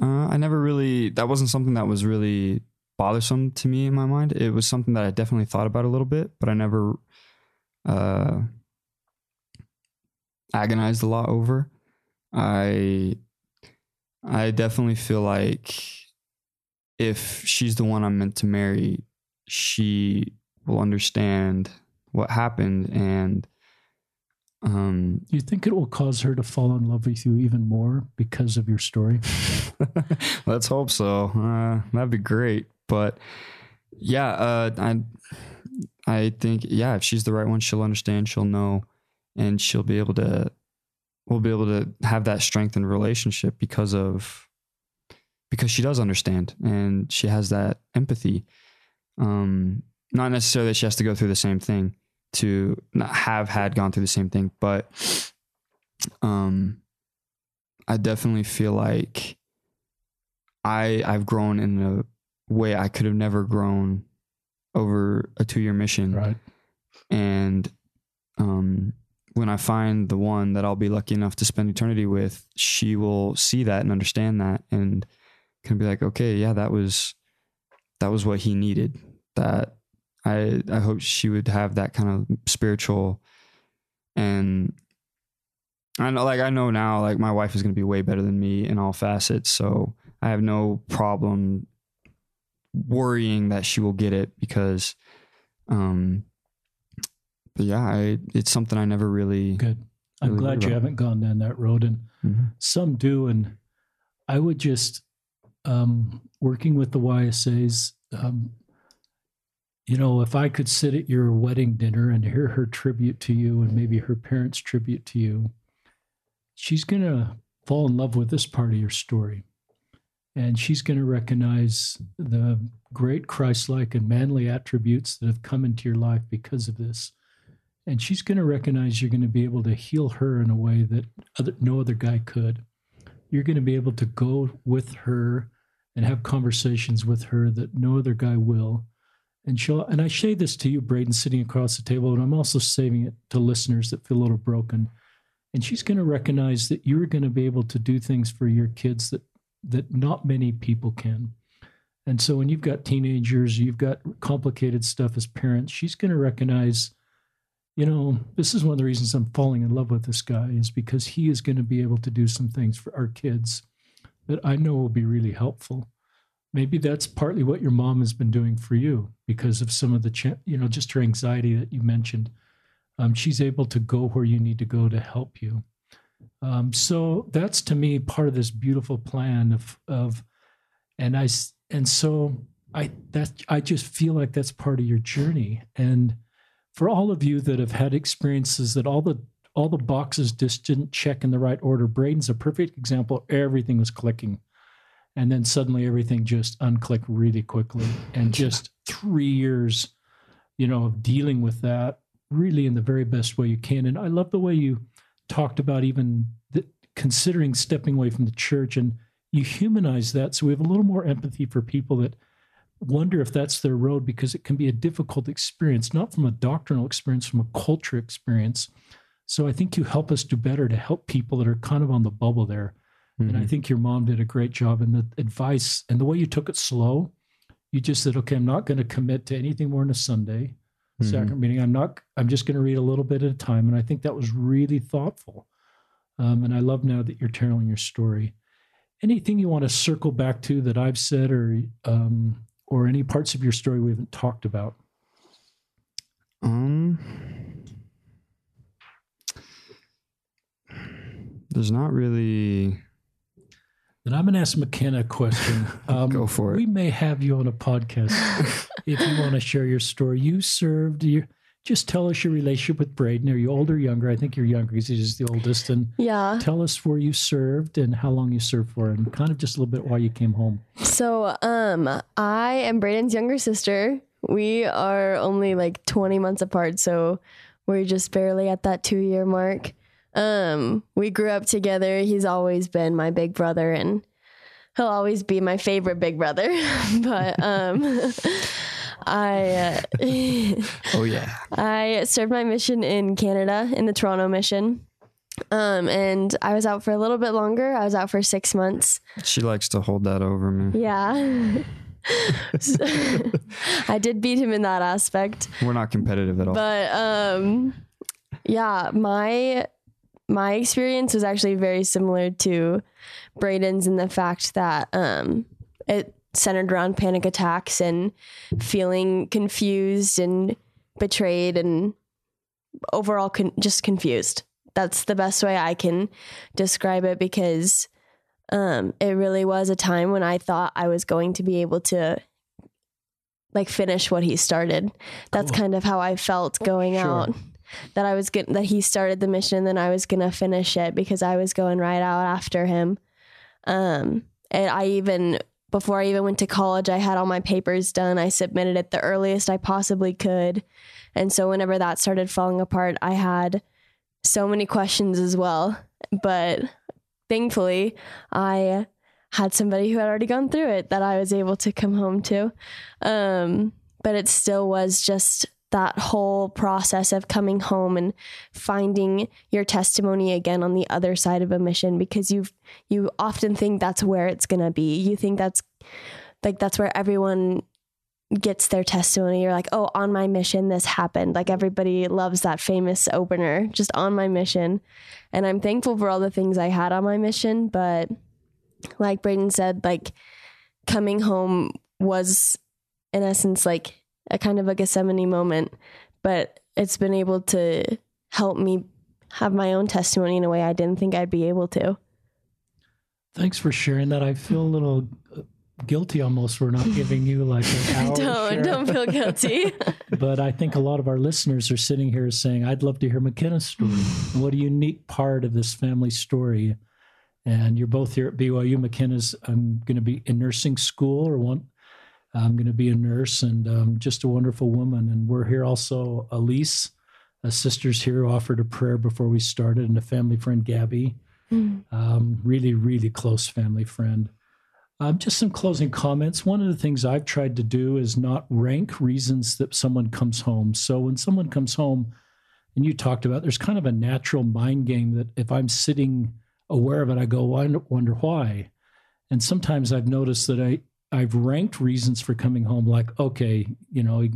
Uh, I never really. That wasn't something that was really bothersome to me in my mind. It was something that I definitely thought about a little bit, but I never, uh, agonized a lot over. I I definitely feel like if she's the one I'm meant to marry, she will understand what happened and um you think it will cause her to fall in love with you even more because of your story? (laughs) let's hope so. Uh, that'd be great. But yeah, uh, I I think yeah, if she's the right one, she'll understand, she'll know, and she'll be able to we'll be able to have that strengthened relationship because of because she does understand and she has that empathy. Um, not necessarily that she has to go through the same thing to not have had gone through the same thing, but um, I definitely feel like I I've grown in a way I could have never grown over a two year mission. Right. And um, when I find the one that I'll be lucky enough to spend eternity with, she will see that and understand that and can be like, okay, yeah, that was that was what he needed. That I I hope she would have that kind of spiritual and I know like I know now like my wife is gonna be way better than me in all facets. So I have no problem worrying that she will get it because um but yeah, I, it's something I never really Good. I'm Really glad you about. haven't gone down that road. And Mhm. some do. And I would just, um, working with the YSAs, um, you know, if I could sit at your wedding dinner and hear her tribute to you and maybe her parents' tribute to you, she's going to fall in love with this part of your story. And she's going to recognize the great Christ like and manly attributes that have come into your life because of this. And she's going to recognize you're going to be able to heal her in a way that other, no other guy could. You're going to be able to go with her and have conversations with her that no other guy will. And she'll, and I say this to you, Braden, sitting across the table, but I'm also saving it to listeners that feel a little broken. And she's going to recognize that you're going to be able to do things for your kids that that not many people can. And so when you've got teenagers, you've got complicated stuff as parents, she's going to recognize, you know, this is one of the reasons I'm falling in love with this guy is because he is going to be able to do some things for our kids that I know will be really helpful. Maybe that's partly what your mom has been doing for you because of some of the, cha- you know, just her anxiety that you mentioned. Um, she's able to go where you need to go to help you. Um, so that's to me part of this beautiful plan of of, and I and so I that I just feel like that's part of your journey. And for all of you that have had experiences that all the all the boxes just didn't check in the right order, Braden's a perfect example. Everything was clicking, and then suddenly everything just unclicked really quickly, and just three years, you know, of dealing with that really in the very best way you can. And I love the way you talked about even the, considering stepping away from the church and you humanize that. So we have a little more empathy for people that wonder if that's their road because it can be a difficult experience not from a doctrinal experience from a culture experience. So i think you help us do better to help people that are kind of on the bubble there and i Mhm. think your mom did a great job in the advice and the way you took it slow you just said okay i'm not going to commit to anything more than a sunday Mhm. sacrament meeting. I'm not. I'm just going to read a little bit at a time, and I think that was really thoughtful. Um, and I love now that you're telling your story. Anything you want to circle back to that I've said, or um, or any parts of your story we haven't talked about? Um, there's not really. Then I'm going to ask McKenna a question. (laughs) Um, Go for it. We may have you on a podcast (laughs) if you want to share your story. You served. You just tell us your relationship with Braden. Are you older, or younger? I think you're younger because he's the oldest. And Yeah. tell us where you served and how long you served for, and kind of just a little bit why you came home. So, um, I am Braden's younger sister. We are only like 20 months apart, so we're just barely at that two year mark. Um, we grew up together. He's always been my big brother, and he'll always be my favorite big brother. (laughs) but um, (laughs) I uh, (laughs) Oh yeah. I served my mission in Canada in the Toronto mission. Um, and I was out for a little bit longer. I was out for six months. She likes to hold that over me. Yeah. I did beat him in that aspect. We're not competitive at all. But um yeah, my my experience was actually very similar to Braden's in the fact that um, it centered around panic attacks and feeling confused and betrayed and overall con- just confused. That's the best way I can describe it because um, it really was a time when I thought I was going to be able to like finish what he started. That's cool. kind of how I felt going sure. out. That I was good that he started the mission and then I was gonna finish it because I was going right out after him. Um, and I even before I even went to college, I had all my papers done. I submitted it the earliest I possibly could. And so whenever that started falling apart, I had so many questions as well. But thankfully, I had somebody who had already gone through it that I was able to come home to. Um, but it still was just that whole process of coming home and finding your testimony again on the other side of a mission because you you often think that's where it's going to be. You think that's like that's where everyone gets their testimony. You're like, "Oh, on my mission this happened." Like everybody loves that famous opener, just on my mission. And I'm thankful for all the things I had on my mission, but like Braden said, like coming home was in essence like a kind of a Gethsemane moment, but it's been able to help me have my own testimony in a way I didn't think I'd be able to. Thanks for sharing that. I feel a little uh, guilty almost for not giving you like an (laughs) hour. don't don't feel guilty. (laughs) but I think a lot of our listeners are sitting here saying, "I'd love to hear McKenna's story. (laughs) what a unique part of this family story." And you're both here at BYU. McKenna's I'm going to be in nursing school or one I'm going to be a nurse and um, just a wonderful woman. And we're here also, Elise, a sister's here who offered a prayer before we started, and a family friend, Gabby. Mm. Um, really, really close family friend. Um, just some closing comments. One of the things I've tried to do is not rank reasons that someone comes home. So when someone comes home, and you talked about, there's kind of a natural mind game that if I'm sitting aware of it, I go, I wonder why. And sometimes I've noticed that I I've ranked reasons for coming home like, okay, you know, he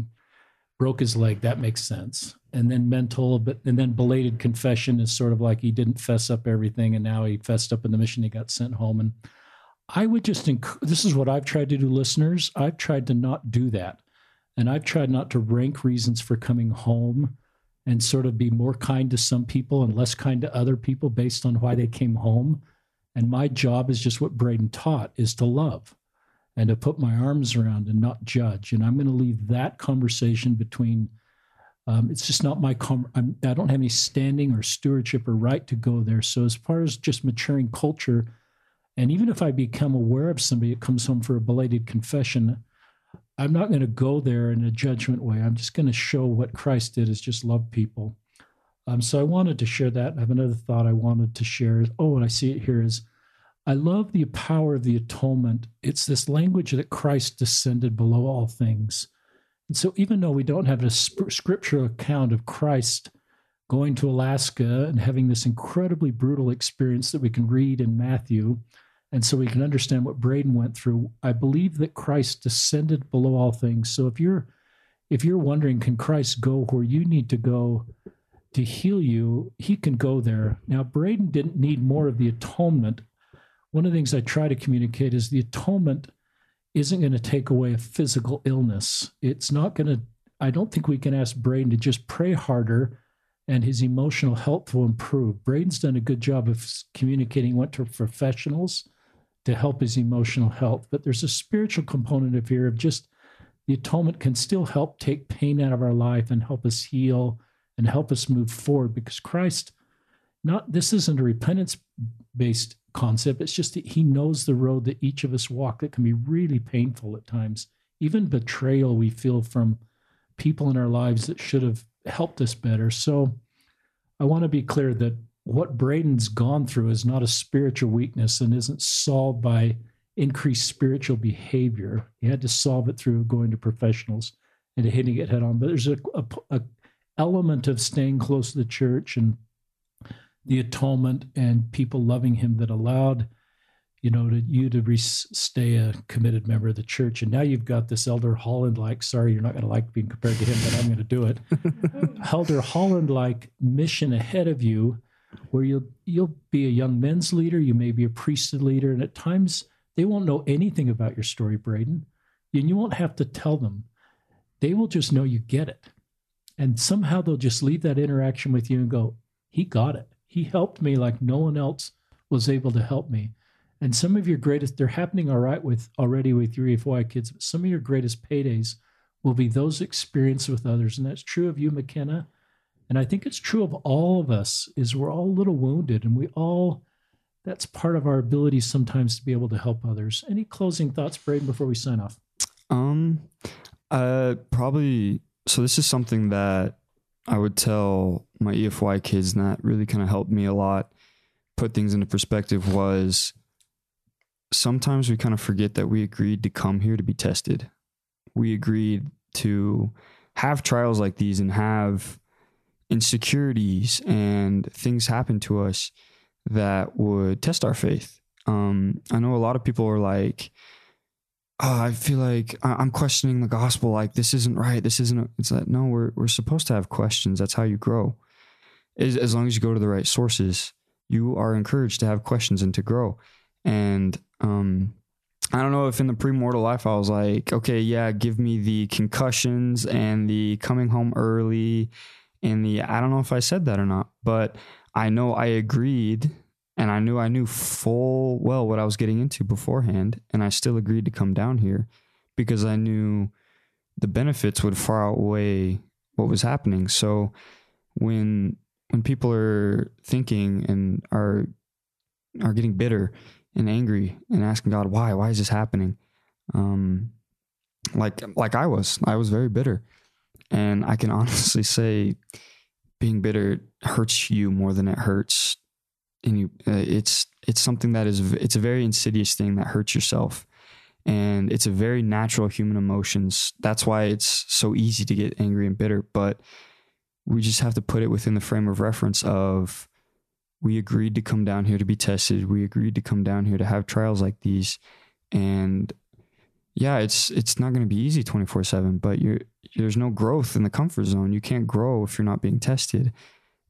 broke his leg, that makes sense. And then mental, but and then belated confession is sort of like he didn't fess up everything, and now he fessed up in the mission. He got sent home, and I would just. Inc- this is what I've tried to do, listeners. I've tried to not do that, and I've tried not to rank reasons for coming home, and sort of be more kind to some people and less kind to other people based on why they came home. And my job is just what Braden taught: is to love and to put my arms around and not judge. And I'm going to leave that conversation between. Um, it's just not my. Com- I'm, I don't have any standing or stewardship or right to go there. So as far as just maturing culture, and even if I become aware of somebody that comes home for a belated confession, I'm not going to go there in a judgment way. I'm just going to show what Christ did is just love people. Um, so I wanted to share that. I have another thought I wanted to share. Oh, and I see it here is I love the power of the atonement. It's this language that Christ descended below all things. And so, even though we don't have a scriptural account of Christ going to Alaska and having this incredibly brutal experience that we can read in Matthew, and so we can understand what Braden went through, I believe that Christ descended below all things. So, if you're if you're wondering, can Christ go where you need to go to heal you? He can go there. Now, Braden didn't need more of the atonement one of the things I try to communicate is the atonement isn't going to take away a physical illness. It's not going to, I don't think we can ask Braden to just pray harder and his emotional health will improve. Braden's done a good job of communicating, went to professionals to help his emotional health. But there's a spiritual component of here of just the atonement can still help take pain out of our life and help us heal and help us move forward because Christ, not this isn't a repentance based concept. It's just that he knows the road that each of us walk that can be really painful at times. Even betrayal we feel from people in our lives that should have helped us better. So I want to be clear that what Braden's gone through is not a spiritual weakness and isn't solved by increased spiritual behavior. He had to solve it through going to professionals and hitting it head on. But there's a, a, a element of staying close to the church and the atonement and people loving him that allowed you know to you to re- stay a committed member of the church and now you've got this elder holland like sorry you're not going to like being compared to him but i'm going to do it (laughs) elder holland like mission ahead of you where you'll you'll be a young men's leader, you may be a priesthood leader, and at times they won't know anything about your story, Braden, and you won't have to tell them. They will just know you get it, and somehow they'll just leave that interaction with you and go, "He got it. He helped me like no one else was able to help me." And some of your greatest, they're happening all right with already with your EFY kids, but some of your greatest paydays will be those experiences with others. And that's true of you, McKenna. And I think it's true of all of us is we're all a little wounded and we all that's part of our ability sometimes to be able to help others. Any closing thoughts, Braden, before we sign off? Um uh probably so this is something that I would tell my EFY kids and that really kind of helped me a lot put things into perspective was sometimes we kind of forget that we agreed to come here to be tested. We agreed to have trials like these and have insecurities and things happen to us that would test our faith. Um, I know a lot of people are like, oh, I feel like I'm questioning the gospel. Like this isn't right. This isn't. It's like no, we're we're supposed to have questions. That's how you grow. As, as long as you go to the right sources, you are encouraged to have questions and to grow. And um, I don't know if in the pre-mortal life I was like, okay, yeah, give me the concussions and the coming home early and the I don't know if I said that or not, but I know I agreed and I knew I knew full well what I was getting into beforehand and I still agreed to come down here because I knew the benefits would far outweigh what was happening. So when when people are thinking and are are getting bitter and angry and asking God why? Why is this happening? Um like like I was I was very bitter. And I can (laughs) honestly say being bitter hurts you more than it hurts and you uh, it's it's something that is it's a very insidious thing that hurts yourself. And it's a very natural human emotions. That's why it's so easy to get angry and bitter. But we just have to put it within the frame of reference of we agreed to come down here to be tested. We agreed to come down here to have trials like these. And yeah it's it's not going to be easy 24/7 but you're there's no growth in the comfort zone. You can't grow if you're not being tested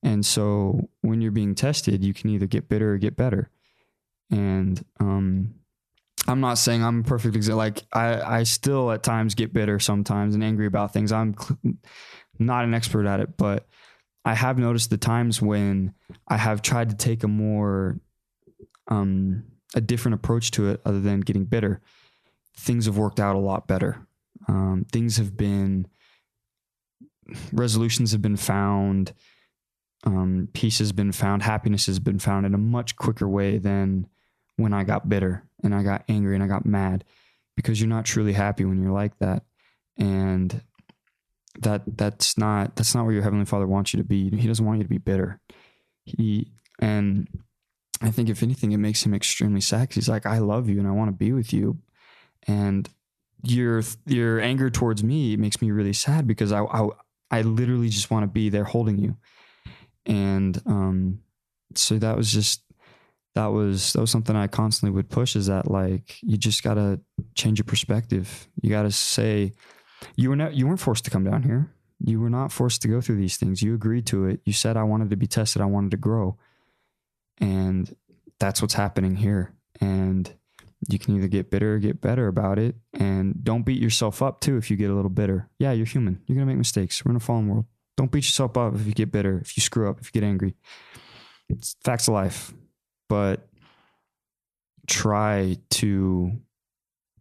and so when you're being tested you can either get bitter or get better and um I'm not saying I'm a perfect example. Like I, I still at times get bitter sometimes and angry about things. I'm not an expert at it, but I have noticed the times when I have tried to take a more um, a different approach to it other than getting bitter. Things have worked out a lot better. Um, things have been resolutions have been found, um, peace has been found, happiness has been found in a much quicker way than when I got bitter and I got angry and I got mad because you're not truly happy when you're like that. And that that's not that's not where your heavenly father wants you to be. He doesn't want you to be bitter. He and i think if anything it makes him extremely sad he's like i love you and i want to be with you. And your your anger towards me makes me really sad because i i, I literally just want to be there holding you and um so that was just that was that was something i constantly would push is that like you just got to change your perspective you got to say you were not you weren't forced to come down here. You were not forced to go through these things. You agreed to it. You said I wanted to be tested. I wanted to grow. And that's what's happening here. And you can either get bitter or get better about it. And don't beat yourself up too if you get a little bitter. Yeah, you're human. You're gonna make mistakes. We're in a fallen world. Don't beat yourself up if you get bitter, if you screw up, if you get angry. It's facts of life. But try to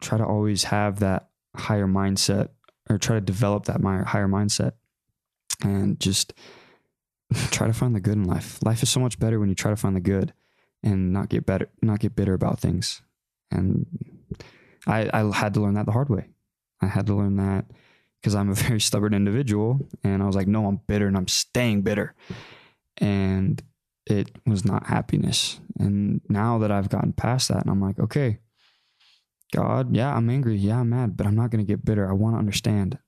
try to always have that higher mindset or try to develop that higher mindset and just (laughs) try to find the good in life. Life is so much better when you try to find the good and not get better, not get bitter about things. And I, I had to learn that the hard way. I had to learn that because I'm a (laughs) very stubborn individual. And I was like, no, I'm bitter and I'm staying bitter. And it was not happiness. And now that I've gotten past that, and I'm like, okay, God, yeah, I'm angry. Yeah, I'm mad, but I'm not going to get bitter. I want to understand.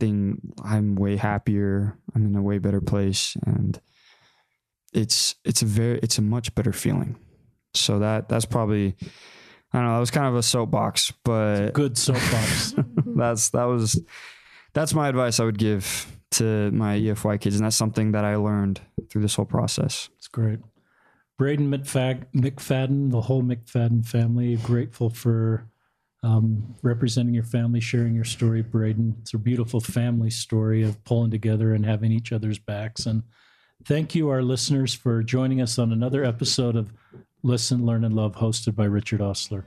Thing, I'm way happier. I'm in a way better place, and it's it's a very it's a much better feeling. So that that's probably I don't know. That was kind of a soapbox, but good soapbox. (laughs) that's that was that's my advice I would give to my EFY kids, and that's something that I learned through this whole process. It's great. Braden McFag- McFadden, the whole McFadden family, grateful for um, representing your family, sharing your story, Braden. It's a beautiful family story of pulling together and having each other's backs. And thank you, our listeners, for joining us on another episode of Listen, Learn, and Love, hosted by Richard Ostler.